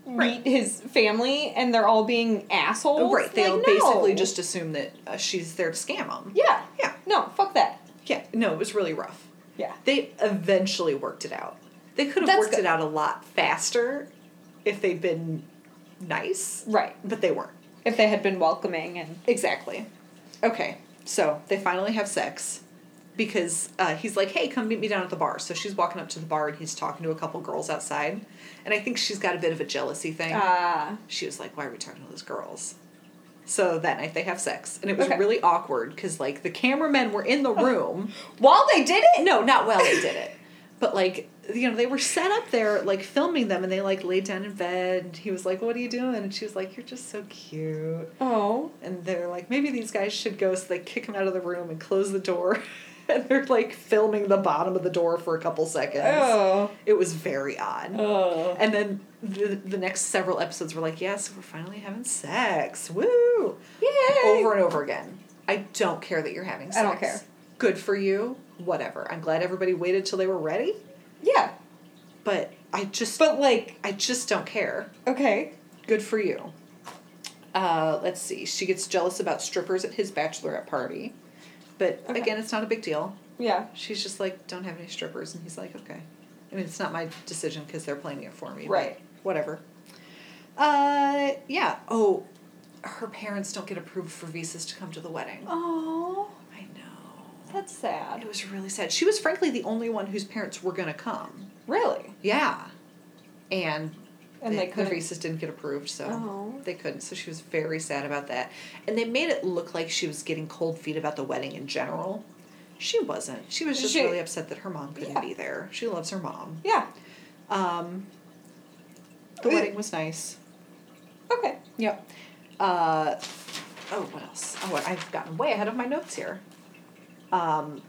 Right. meet his family, and they're all being assholes. Right, they Like, basically no. just assume that uh, she's there to scam them. yeah, Yeah. no, fuck that. Yeah, no, it was really rough. Yeah, They eventually worked it out. They could have That's worked good. it out a lot faster if they'd been nice, right. but they weren't. If they had been welcoming and Exactly. Okay, so they finally have sex because uh, he's like, hey, come meet me down at the bar. So she's walking up to the bar and he's talking to a couple girls outside. And I think she's got a bit of a jealousy thing. ah, she was like, "Why are we talking to those girls?" So that night they have sex, and it was Okay. really awkward because like the cameramen were in the room. while they did it. no, not well they did it, but like you know they were set up there like filming them, and they like laid down in bed. And he was like, "What are you doing?" And she was like, "You're just so cute." Oh, And they're like, "Maybe these guys should go." So they kick him out of the room and close the door. And they're like filming the bottom of the door for a couple seconds. oh, It was very odd. oh. And then the, the next several episodes were like, yes, we're finally having sex. Woo! Yay! Over and over again. I don't care that you're having sex. I don't care. Good for you. Whatever. I'm glad everybody waited till they were ready, Yeah, but I just but like, I just don't care. okay. Good for you. Uh, let's see. She gets jealous about strippers at his bachelorette party. But Okay. again, it's not a big deal. Yeah. She's just like, don't have any strippers. And he's like, okay. I mean, it's not my decision because they're planning it for me. Right. Whatever. Uh, yeah. Oh, her parents don't get approved for visas to come to the wedding. Oh, I know. that's sad. It was really sad. She was frankly the only one whose parents were going to come. Really? Yeah. And, And the, they the couldn't- visas didn't get approved, so Oh. they couldn't. So she was very sad about that. And they made it look like she was getting cold feet about the wedding in general. She wasn't. She was just She- really upset that her mom couldn't Yeah. be there. She loves her mom. Yeah. Um, the wedding was nice. Okay. Yep. Uh, oh, what else? Oh, I've gotten way ahead of my notes here. Um,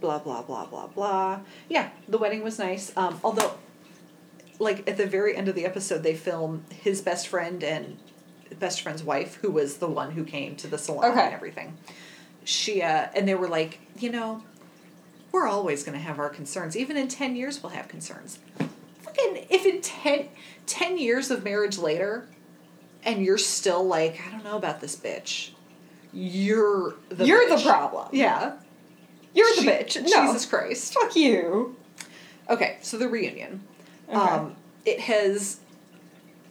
blah blah blah blah blah. Yeah, the wedding was nice. Um, although, like at the very end of the episode, they film his best friend and best friend's wife, who was the one who came to the salon Okay. and everything. She uh, and they were like, you know, we're always gonna have our concerns. Even in ten years, we'll have concerns. Fucking if in 10, 10 years of marriage later, and you're still like, I don't know about this bitch. You're the You're bitch. the problem. Yeah. You're the Je- bitch. No. Jesus Christ. Fuck you. Okay, so the reunion. Okay. Um, it has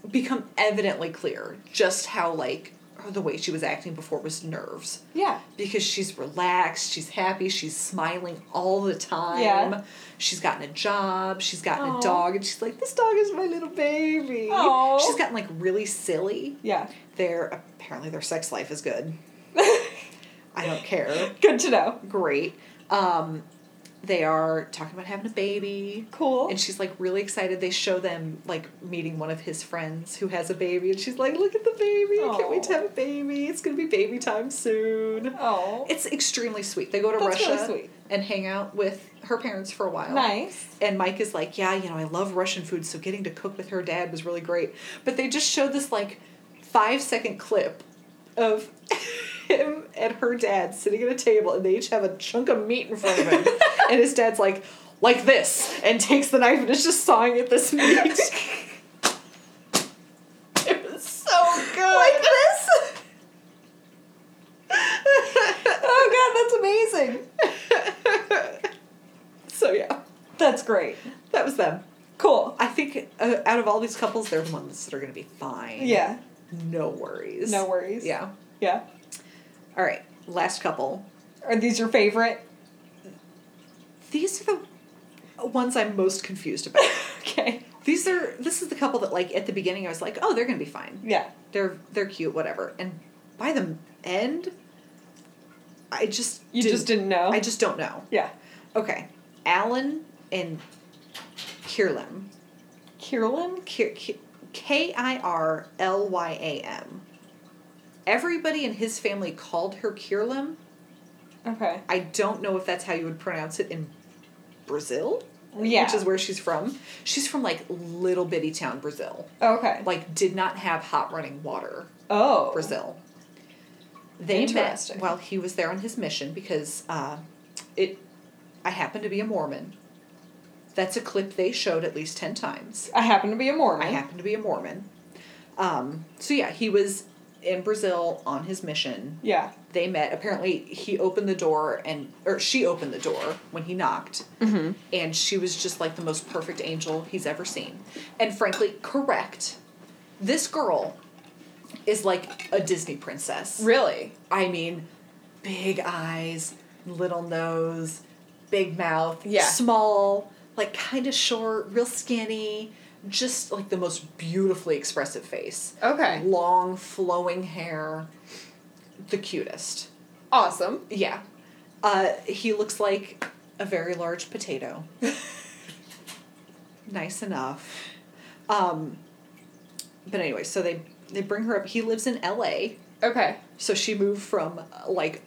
become evidently clear just how like the way she was acting before was nerves. Yeah. Because she's relaxed, she's happy, she's smiling all the time. Yeah. She's gotten a job, she's gotten Aw. a dog, and she's like, This dog is my little baby. Aw. She's gotten like really silly. Yeah. Their apparently their sex life is good. I don't care. Good to know. Great. Um, they are talking about having a baby. Cool. And she's like really excited. They show them like meeting one of his friends who has a baby, and she's like, "Look at the baby! I can't wait to have a baby. It's gonna be baby time soon." Oh. It's extremely sweet. They go to That's Russia really and hang out with her parents for a while. Nice. And Mike is like, "Yeah, you know, I love Russian food, so getting to cook with her dad was really great." But they just show this like five second clip of him and her dad sitting at a table, and they each have a chunk of meat in front of him, and his dad's like, "Like this," and takes the knife and is just sawing at this meat. it was so good. Like this? oh god, that's amazing. so yeah, That's great. that was them. Cool. I think uh, out of all these couples, they're the ones that are going to be fine. Yeah. No worries. No worries. Yeah. Yeah. All right. Last couple. Are these your favorite? These are the ones I'm most confused about. Okay. These are. This is the couple that like at the beginning I was like, oh, they're going to be fine. Yeah. They're they're cute, whatever. And by the end, I just You just didn't know? I just don't know. Yeah. Okay. Alan and Kirlim. Kirlin? K I R L Y A M. Everybody in his family called her Kirlim. Okay. I don't know if that's how you would pronounce it in Brazil. Yeah. Which is where she's from. She's from like little bitty town Brazil. Okay. Like did not have hot running water. oh. Brazil. They met while he was there on his mission because uh, it. I happen to be a Mormon. That's a clip they showed at least ten times. I happen to be a Mormon. I happen to be a Mormon. Um, so yeah, he was in Brazil on his mission. Yeah. They met. Apparently, he opened the door and or she opened the door when he knocked, mm-hmm. and she was just like the most perfect angel he's ever seen. And frankly, correct. This girl is like a Disney princess. Really? I mean, big eyes, little nose, big mouth, Yeah. small, like kind of short, real skinny, just like the most beautifully expressive face. Okay. Long, flowing hair, the cutest. Awesome. Yeah. Uh, he looks like a very large potato. nice enough. Um, but anyway, so they they bring her up. He lives in L.A. Okay. So she moved from like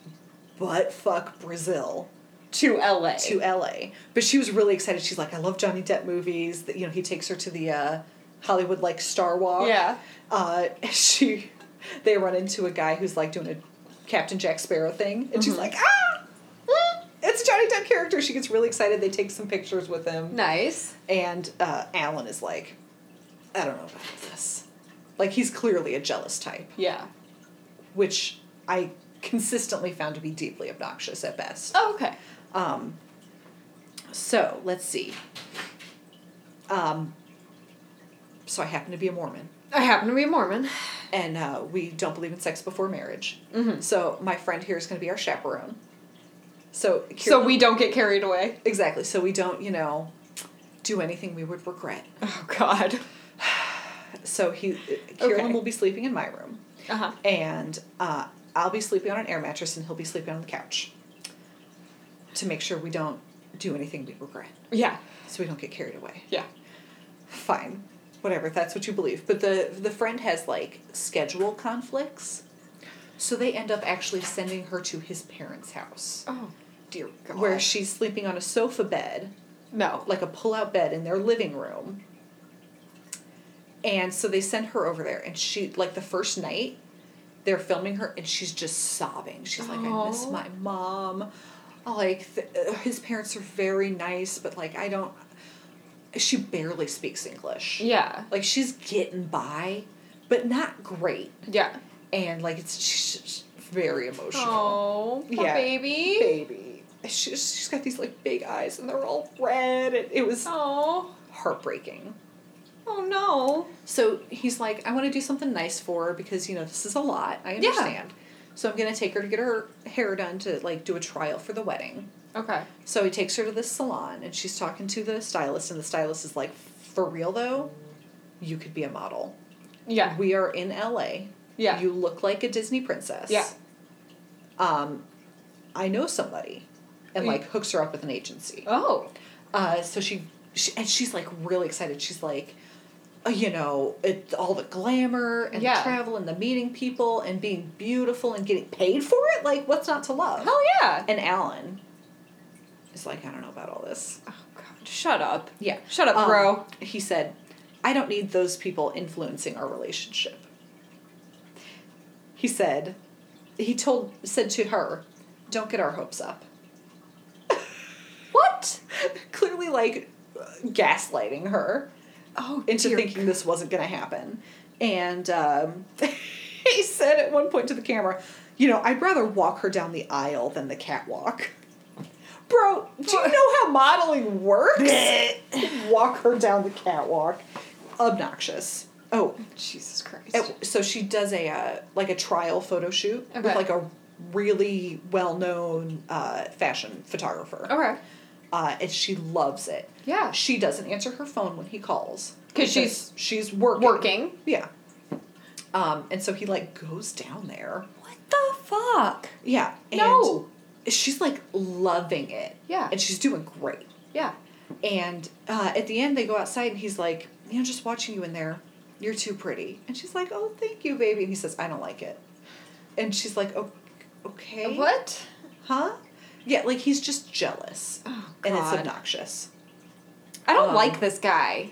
butt fuck Brazil To LA. to LA. But she was really excited. She's like, I love Johnny Depp movies. You know, he takes her to the uh, Hollywood like Star Walk. Yeah. Uh, she, they run into a guy who's like doing a Captain Jack Sparrow thing, and she's like, ah, mm, it's a Johnny Depp character. She gets really excited. They take some pictures with him, Nice. and uh, Alan is like, I don't know about this. Like he's clearly a jealous type Yeah. which I consistently found to be deeply obnoxious at best. Oh, okay. Um, so let's see. Um, so I happen to be a Mormon, I happen to be a Mormon. and uh, we don't believe in sex before marriage. Mhm. So my friend here is going to be our chaperone. So So we don't get carried away. exactly. So we don't, you know, do anything we would regret. Oh God. So he, Kirlim Okay. will be sleeping in my room. Uh huh. and uh, I'll be sleeping on an air mattress and he'll be sleeping on the couch to make sure we don't do anything we regret Yeah. so we don't get carried away Yeah. fine whatever if that's what you believe but the the friend has like schedule conflicts so they end up actually sending her to his parents house Oh. Dear God. where she's sleeping on a sofa bed, no. like a pull-out bed in their living room. And so they send her over there, and she like the first night, they're filming her, and she's just sobbing. She's like, "I miss oh. my mom." Like th- uh, his parents are very nice, but like I don't. She barely speaks English. Yeah. Like she's getting by, but not great. Yeah. And like it's she's just very emotional. Oh, Yeah. baby. Baby. She's, she's got these like big eyes and they're all red and it was Oh. heartbreaking. Oh no. So he's like, I want to do something nice for her because, you know, this is a lot. I Yeah. So I'm going to take her to get her hair done to like do a trial for the wedding. Okay. So he takes her to this salon and she's talking to the stylist and the stylist is like, for real though, you could be a model. Yeah. We are in LA. Yeah. You look like a Disney princess. Yeah. Um, I know somebody and like hooks her up with an agency. Oh. Uh, so she, she and she's like really excited. She's like, you know, it all the glamour and Yeah. the travel and the meeting people and being beautiful and getting paid for it. Like, what's not to love? Hell yeah. And Alan is like, I don't know about all this. Oh god. Shut up. Yeah. Shut up, Um, bro. He said, I don't need those people influencing our relationship. He said, he told, said to her, don't get our hopes up. What? Clearly, like, gaslighting her Oh, into dear thinking this wasn't going to happen. And um, he said at one point to the camera, you know, I'd rather walk her down the aisle than the catwalk. Bro, do you know how modeling works? walk her down the catwalk. Obnoxious. Oh, Jesus Christ. it- so she does a uh, like a trial photo shoot with like a really well known uh, fashion photographer, okay. Uh, and she loves it. Yeah. She doesn't answer her phone when he calls because she's working. Working. Yeah. Um, and so he like goes down there. What the fuck? Yeah. And No. She's like loving it. Yeah. And she's doing great. Yeah. And uh, at the end, they go outside, and he's like, "You know, just watching you in there, you're too pretty." And she's like, "Oh, thank you, baby." And he says, "I don't like it." And she's like, "Oh, okay." What? Huh? Yeah, like he's just jealous, Oh, and it's God. obnoxious. I don't Um, like this guy.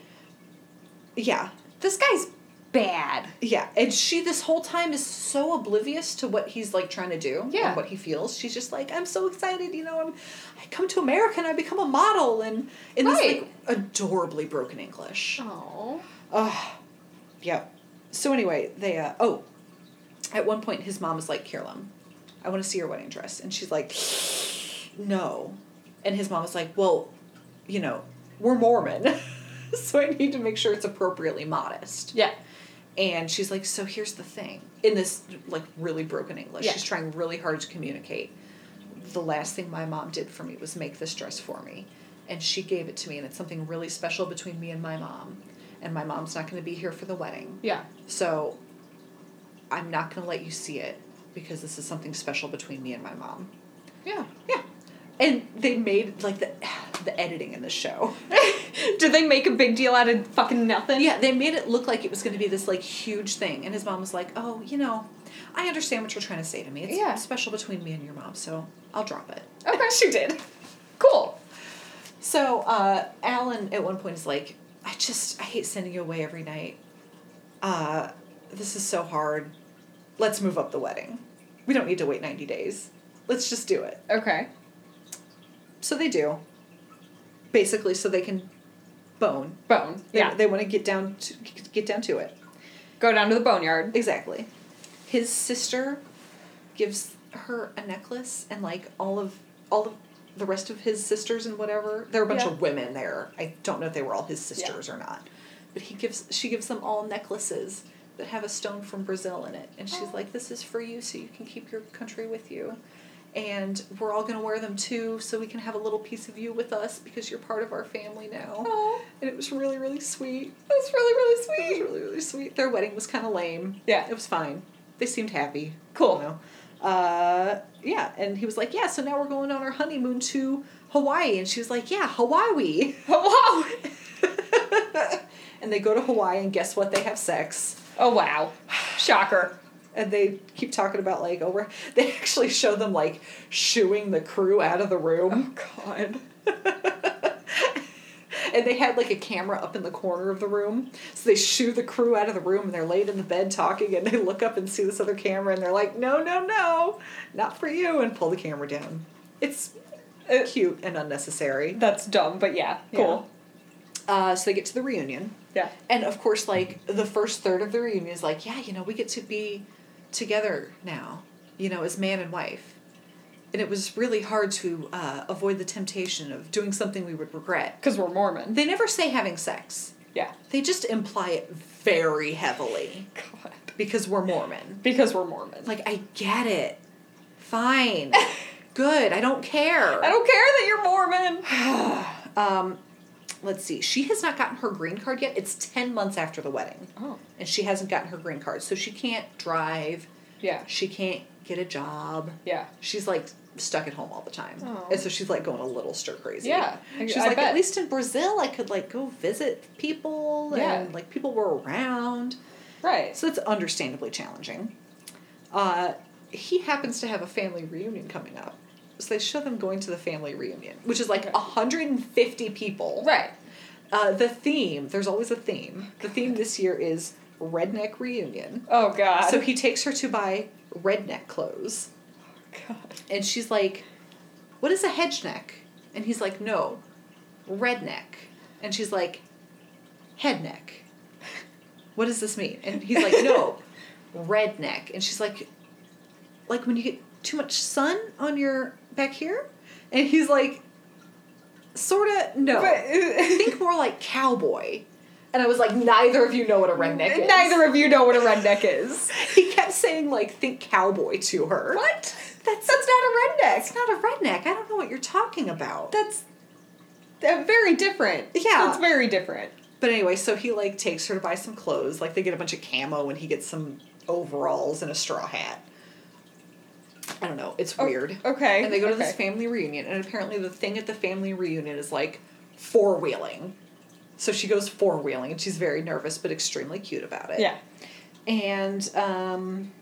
Yeah, This guy's bad. yeah. And she, this whole time, is so oblivious to what he's like trying to do Yeah. and what he feels. She's just like, "I'm so excited, you know. I'm, I come to America and I become a model, and in this Right. like adorably broken English." Oh. Ugh. Yep. So anyway, they uh oh, at one point his mom is like, Carolyn, I want to see your wedding dress, and she's like, no, and his mom was like, well, you know, we're Mormon, so I need to make sure it's appropriately modest. Yeah. And she's like, so here's the thing. In this like really broken English, Yeah. she's trying really hard to communicate. The last thing my mom did for me was make this dress for me. And she gave it to me and it's something really special between me and my mom. And my mom's not gonna be here for the wedding. Yeah. So I'm not gonna let you see it because this is something special between me and my mom. Yeah. Yeah. And they made like the the editing in the show. Did they make a big deal out of fucking nothing? Yeah, they made it look like it was going to be this like huge thing, and his mom was like, "Oh, you know, I understand what you're trying to say to me. It's Yeah. special between me and your mom, so I'll drop it." Okay. she did. Cool. So uh, Alan at one point is like, "I just I hate sending you away every night. Uh, this is so hard. Let's move up the wedding. We don't need to wait ninety days. Let's just do it." Okay. So they do. Basically, so they can bone. Bone. They, Yeah. They want to get down to get down to it. Go down to the boneyard. Exactly. His sister gives her a necklace and like all of all of the rest of his sisters and whatever. There are a bunch Yeah. of women there. I don't know if they were all his sisters or not. But he gives she gives them all necklaces that have a stone from Brazil in it. And she's Oh. like, This is for you so you can keep your country with you. And we're all gonna wear them too, so we can have a little piece of you with us because you're part of our family now. Oh, And it was really, really sweet. that's really really sweet. It was really, really sweet. Their wedding was kind of lame. Yeah. It was fine. They seemed happy. Cool. You know? Uh, yeah. And he was like, yeah, so now we're going on our honeymoon to Hawaii. And she was like, yeah, Hawaii. Wow. and they go to Hawaii, and guess what? They have sex. Oh wow. Shocker. And they keep talking about like over. They actually show them like shooing the crew out of the room. Oh God. and they had like a camera up in the corner of the room so they shoo the crew out of the room and they're laid in the bed talking and they look up and see this other camera and they're like no no no not for you and pull the camera down it's Uh, cute and unnecessary That's dumb, but yeah, cool. uh, so they get to the reunion Yeah. and of course like the first third of the reunion is like yeah you know we get to be together now you know as man and wife and it was really hard to uh, avoid the temptation of doing something we would regret Because we're Mormon. they never say having sex Yeah. They just imply it very heavily God. because we're Mormon. Because we're Mormon. Like, I get it. Fine. Good. I don't care. I don't care that you're Mormon. Um, let's see. She has not gotten her green card yet. It's 10 months after the wedding. Oh. And she hasn't gotten her green card. So she can't drive. Yeah. She can't get a job. Yeah. She's like stuck at home all the time. Oh. And so she's like going a little stir crazy. Yeah, She's I like, bet. at least in Brazil, I could like go visit people Yeah. and like people were around. Right. So it's understandably challenging. Uh, he happens to have a family reunion coming up. So they show them going to the family reunion, which is like Okay. 150 people. Right. Uh, the theme, there's always a theme. The theme this year is redneck reunion. Oh God. So he takes her to buy redneck clothes. Oh, God. And she's like, What is a hedge neck? And he's like, No, redneck. And she's like, Head neck. What does this mean? And he's like, No, redneck. And she's like, Like when you get too much sun on your back here? And he's like, Sorta, no. But- Think more like cowboy. And I was like, Neither of you know what a redneck is. Neither of you know what a redneck is. He kept saying, like, think cowboy to her. What? That's, That's not a redneck. It's not a redneck. I don't know what you're talking about. That's uh, very different. Yeah. That's very different. But anyway, so he like takes her to buy some clothes. Like they get a bunch of camo and he gets some overalls and a straw hat. I don't know. It's Oh, weird. okay, And they go to this family reunion and apparently the thing at the family reunion is like four wheeling. So she goes four wheeling and she's very nervous but extremely cute about it. Yeah. And um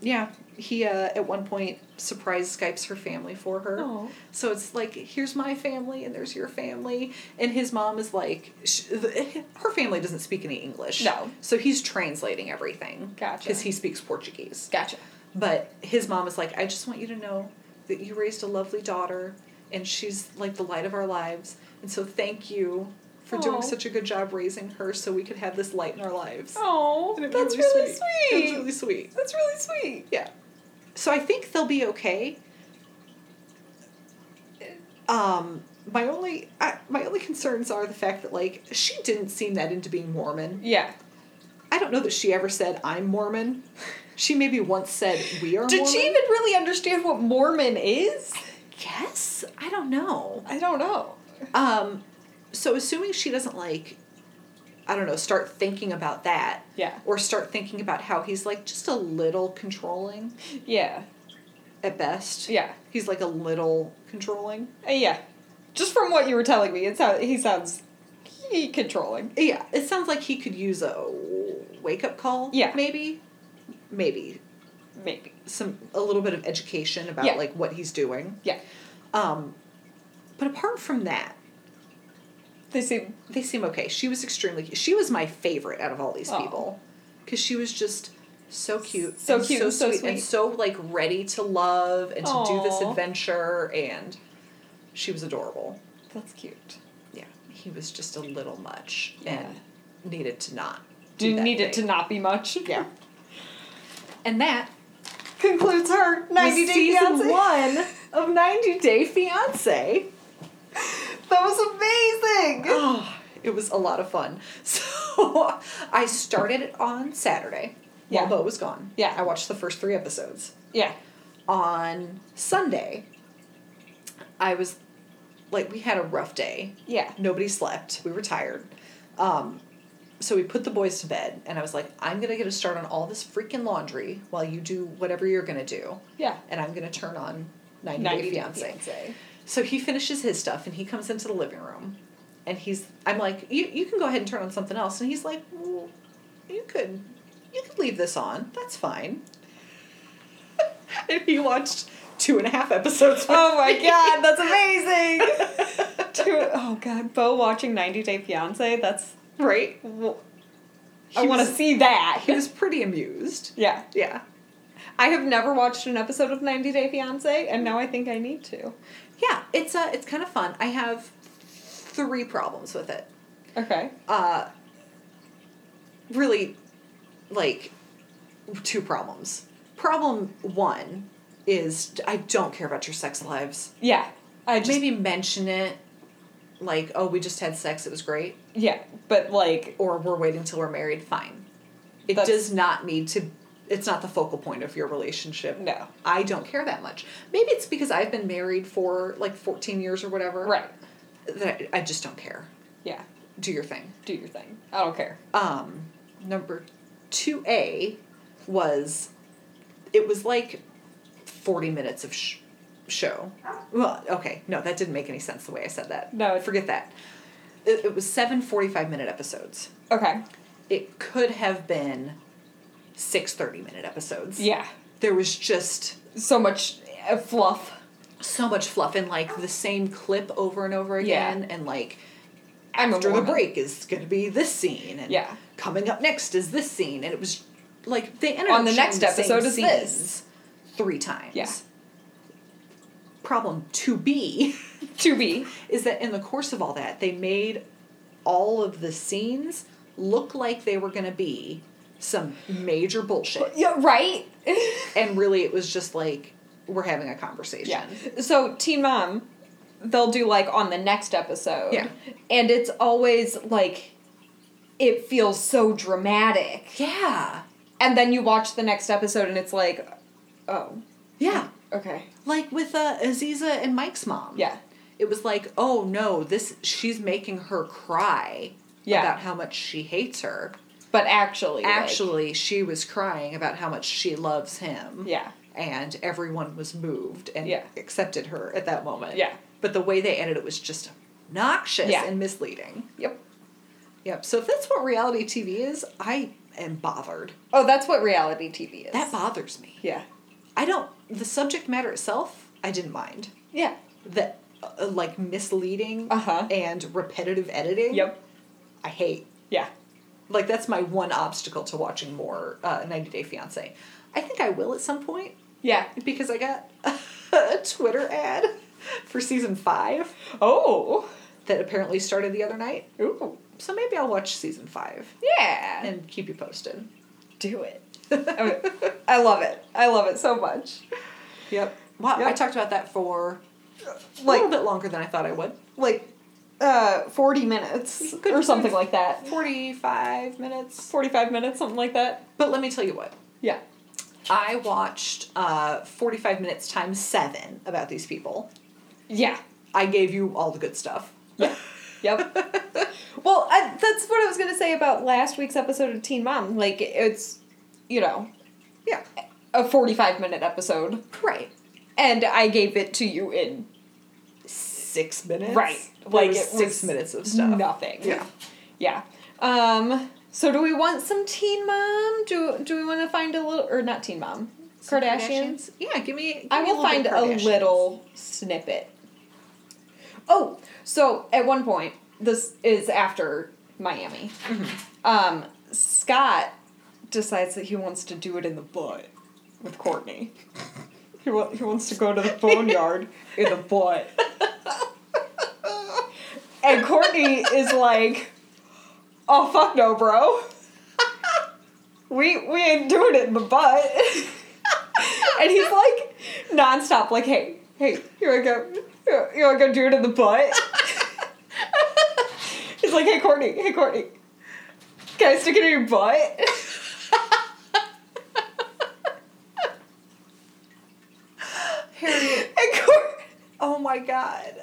yeah, he uh, at one point surprise Skypes her family for her. Aw. So it's like, here's my family and there's your family. And his mom is like, sh- the, her family doesn't speak any English. No. So he's translating everything. Gotcha. Because he speaks Portuguese. Gotcha. But his mom is like, I just want you to know that you raised a lovely daughter and she's like the light of our lives. And so thank you for Aw. doing such a good job raising her so we could have this light in our lives. Oh, And it was that's really It sweet. was really sweet. That's really sweet. Yeah. So I think they'll be okay. Um, my only I, my only concerns are the fact that like she didn't seem that into being Mormon. Yeah. I don't know that she ever said I'm Mormon. She maybe once said we are. Did Mormon. she even really understand what Mormon is? Yes, I don't know. I don't know. Um, so assuming she doesn't like, I don't know, start thinking about that. Yeah. Or start thinking about how he's like just a little controlling Yeah. at best. Yeah. He's like a little controlling. Uh, yeah. Just from what you were telling me, it sounds he sounds he controlling. Yeah, it sounds like he could use a wake up call. Yeah. maybe, maybe Maybe. some a little bit of education about Yeah. like what he's doing. Yeah. Um, but apart from that, They seem they seem okay. She was extremely. She was my favorite out of all these Aw. people, because she was just so cute, So cute so and so sweet, and so like ready to love and to do this adventure, and she was adorable. that's cute. Yeah, he was just a little much Yeah. and needed to not. Do you that need it to not be much? Yeah. And that Concludes her 90 was Day season Fiancé. one of 90 Day Fiance. That was amazing. Oh, it was a lot of fun. So I started it on Saturday while Yeah. Bo was gone. Yeah. I watched the first three episodes. Yeah. On Sunday, I was like, we had a rough day. Yeah. Nobody slept. We were tired. Um, so we put the boys to bed, and I was like, I'm gonna get a start on all this freaking laundry while you do whatever you're gonna do, Yeah. and I'm gonna turn on 90, 90 Day Day Fiance. Fiancé. So he finishes his stuff and he comes into the living room, and he's I'm like, you you can go ahead and turn on something else, and he's like, well, you could you could leave this on. That's fine. and he watched two and a half episodes. Oh my me. god, that's amazing! Two, oh god, Bo watching 90 Day Fiance, that's. Right? well, I want to see that. He was pretty amused. yeah. Yeah. I have never watched an episode of 90 Day Fiance, and now I think I need to. Yeah, it's uh it's kind of fun. I have three problems with it. Okay. Uh really like two problems. Problem 1 is I don't care about your sex lives. Yeah. I just. Maybe mention it like, "Oh, we just had sex. It was great." Yeah, but like. Or we're waiting till we're married. Fine. It That's- does not need to it's not the focal point of your relationship. No. I don't care that much. Maybe it's because I've been married for like 14 years or whatever. Right. That I, I just don't care. Yeah. Do your thing. Do your thing. I don't care. Um, number 2A was it was like 40 minutes of sh- show. Well, okay. No, that didn't make any sense the way I said that. No, forget that. It, it was seven 45 minute episodes. Okay. It could have been six 30 minute episodes. Yeah. There was just So much uh, fluff. so much fluff and like the same clip over and over again Yeah. and like after the break is going to be this scene and Yeah. coming up next is this scene and it was like they ended On the next episode is this. three times Yeah. problem 2b To be. is that in the course of all that they made all of the scenes look like they were going to be some major bullshit Yeah, right? and really it was just like we're having a conversation yeah. So, Teen Mom, they'll do like on the next episode. Yeah. And it's always like, it feels so dramatic. yeah And then you watch the next episode and it's like, oh, yeah okay. like with uh, Aziza and Mike's mom Yeah. It was like, oh no, this she's making her cry Yeah. about how much she hates her. But actually, like- Actually, she was crying about how much she loves him. yeah. And everyone was moved and Yeah. accepted her at that moment. Yeah. But the way they ended it was just obnoxious Yeah. and misleading. Yep. Yep. So if that's what reality TV is, I am bothered. Oh, that's what reality TV is. That bothers me. Yeah. I don't. The subject matter itself, I didn't mind. Yeah. The uh, like misleading Uh-huh. and repetitive editing. Yep. I hate. Yeah. Like that's my one obstacle to watching more uh, 90 Day Fiance. I think I will at some point Yeah. because I got a Twitter ad for season five Oh. that apparently started the other night. Ooh. So maybe I'll watch season five Yeah. and keep you posted. do it. I, mean, I love it. I love it so much. Yep. Wow, Yep. I talked about that for a little bit longer than I thought I would. Like, uh, 40 minutes Good- or something like that. 45 minutes. 45 minutes, something like that. But let me tell you what. Yeah. I watched uh, 45 minutes times seven about these people. Yeah. I gave you all the good stuff. Yeah. Yep. well, I, that's what I was gonna say about last week's episode of Teen Mom. Like, it's, you know, Yeah. a forty-five minute episode, Right. and I gave it to you in Six minutes. right, like it six minutes of stuff. Nothing. Yeah. Yeah. Um. So, do we want some Teen Mom? Do Do we want to find a little, or not Teen Mom? Some Kardashians. Yeah, give me. Give I me will a find a little snippet. Oh, so at one point, this is after Miami. Mm-hmm. Um, Scott decides that he wants to do it in the butt with Kourtney. he, wa- he wants to go to the boneyard in the butt. and Kourtney is like, "Oh fuck no, bro. we we ain't doing it in the butt." and he's like nonstop, like, "Hey, hey, here I go. You wanna go do it in the butt?" he's like, "Hey, Kourtney, hey, Kourtney, can I stick it in your butt?" Harriet. and Kourtney. Oh my god.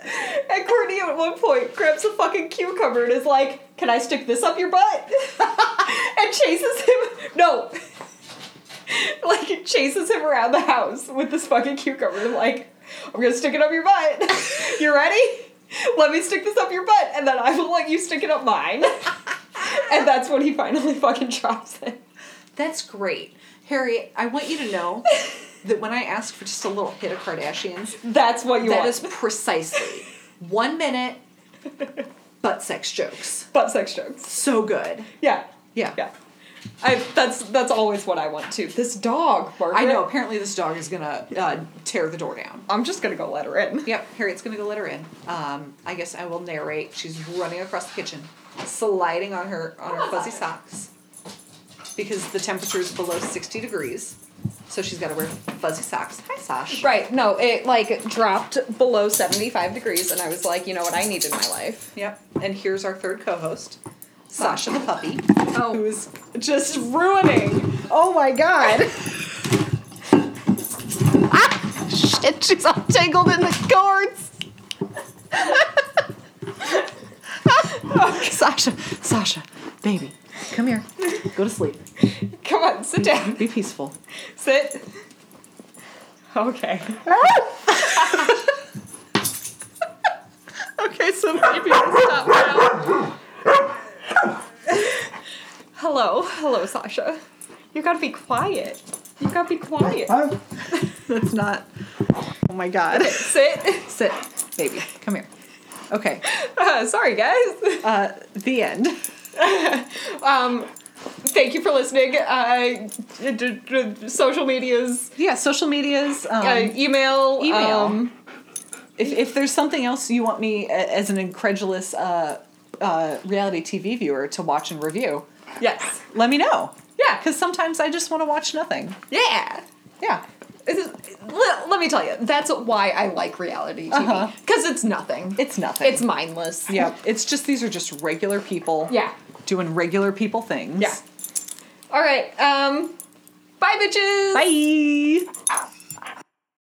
And Kourtney at one point grabs a fucking cucumber and is like, Can I stick this up your butt? and chases him. No. like, chases him around the house with this fucking cucumber. And like, I'm gonna stick it up your butt. you ready? Let me stick this up your butt, and then I will let you stick it up mine. and that's when he finally fucking drops it. That's great. Harriet, I want you to know that when I ask for just a little hit of Kardashians, That's what you that want. That is precisely one minute butt sex jokes. butt sex jokes. So good. Yeah. Yeah. Yeah. I that's that's always what I want too. This dog, Margaret. I know, apparently this dog is gonna uh, tear the door down. I'm just gonna go let her in. Yep, Harriet's gonna go let her in. Um, I guess I will narrate. She's running across the kitchen, sliding on her on her fuzzy socks, because the temperature is below sixty degrees, so she's got to wear fuzzy socks. Hi, Sash. Right. No, it like dropped below 75 degrees and I was like, you know what I need in my life. Yep. And here's our third co-host, Sasha the puppy, Oh. who's Just ruining. Oh my god. ah, shit, she's all tangled in the cords. Sasha. Sasha, baby, come here. Go to sleep. Come on, sit down. Be peaceful. Sit. Okay. okay, so maybe I'll stop now. Hello, hello, Sasha. You gotta be quiet. You gotta be quiet. That's not. Oh my God. Sit. Sit, baby. Come here. Okay. Uh, sorry, guys. Uh, the end. Um, thank you for listening. Uh, d- d- d- social medias, Yeah, social medias. Um, uh, email, email. Um, if, if there's something else you want me as an incredulous uh, uh, reality TV viewer to watch and review, yes. let me know. Yeah. Because sometimes I just want to watch nothing. Yeah. Yeah. Is- let, let me tell you, that's why I like reality Uh-huh. TV. Because it's nothing. It's nothing. It's mindless. yeah. It's just these are just regular people. Yeah. Doing regular people things. Yeah. All right. Um, bye, bitches. Bye.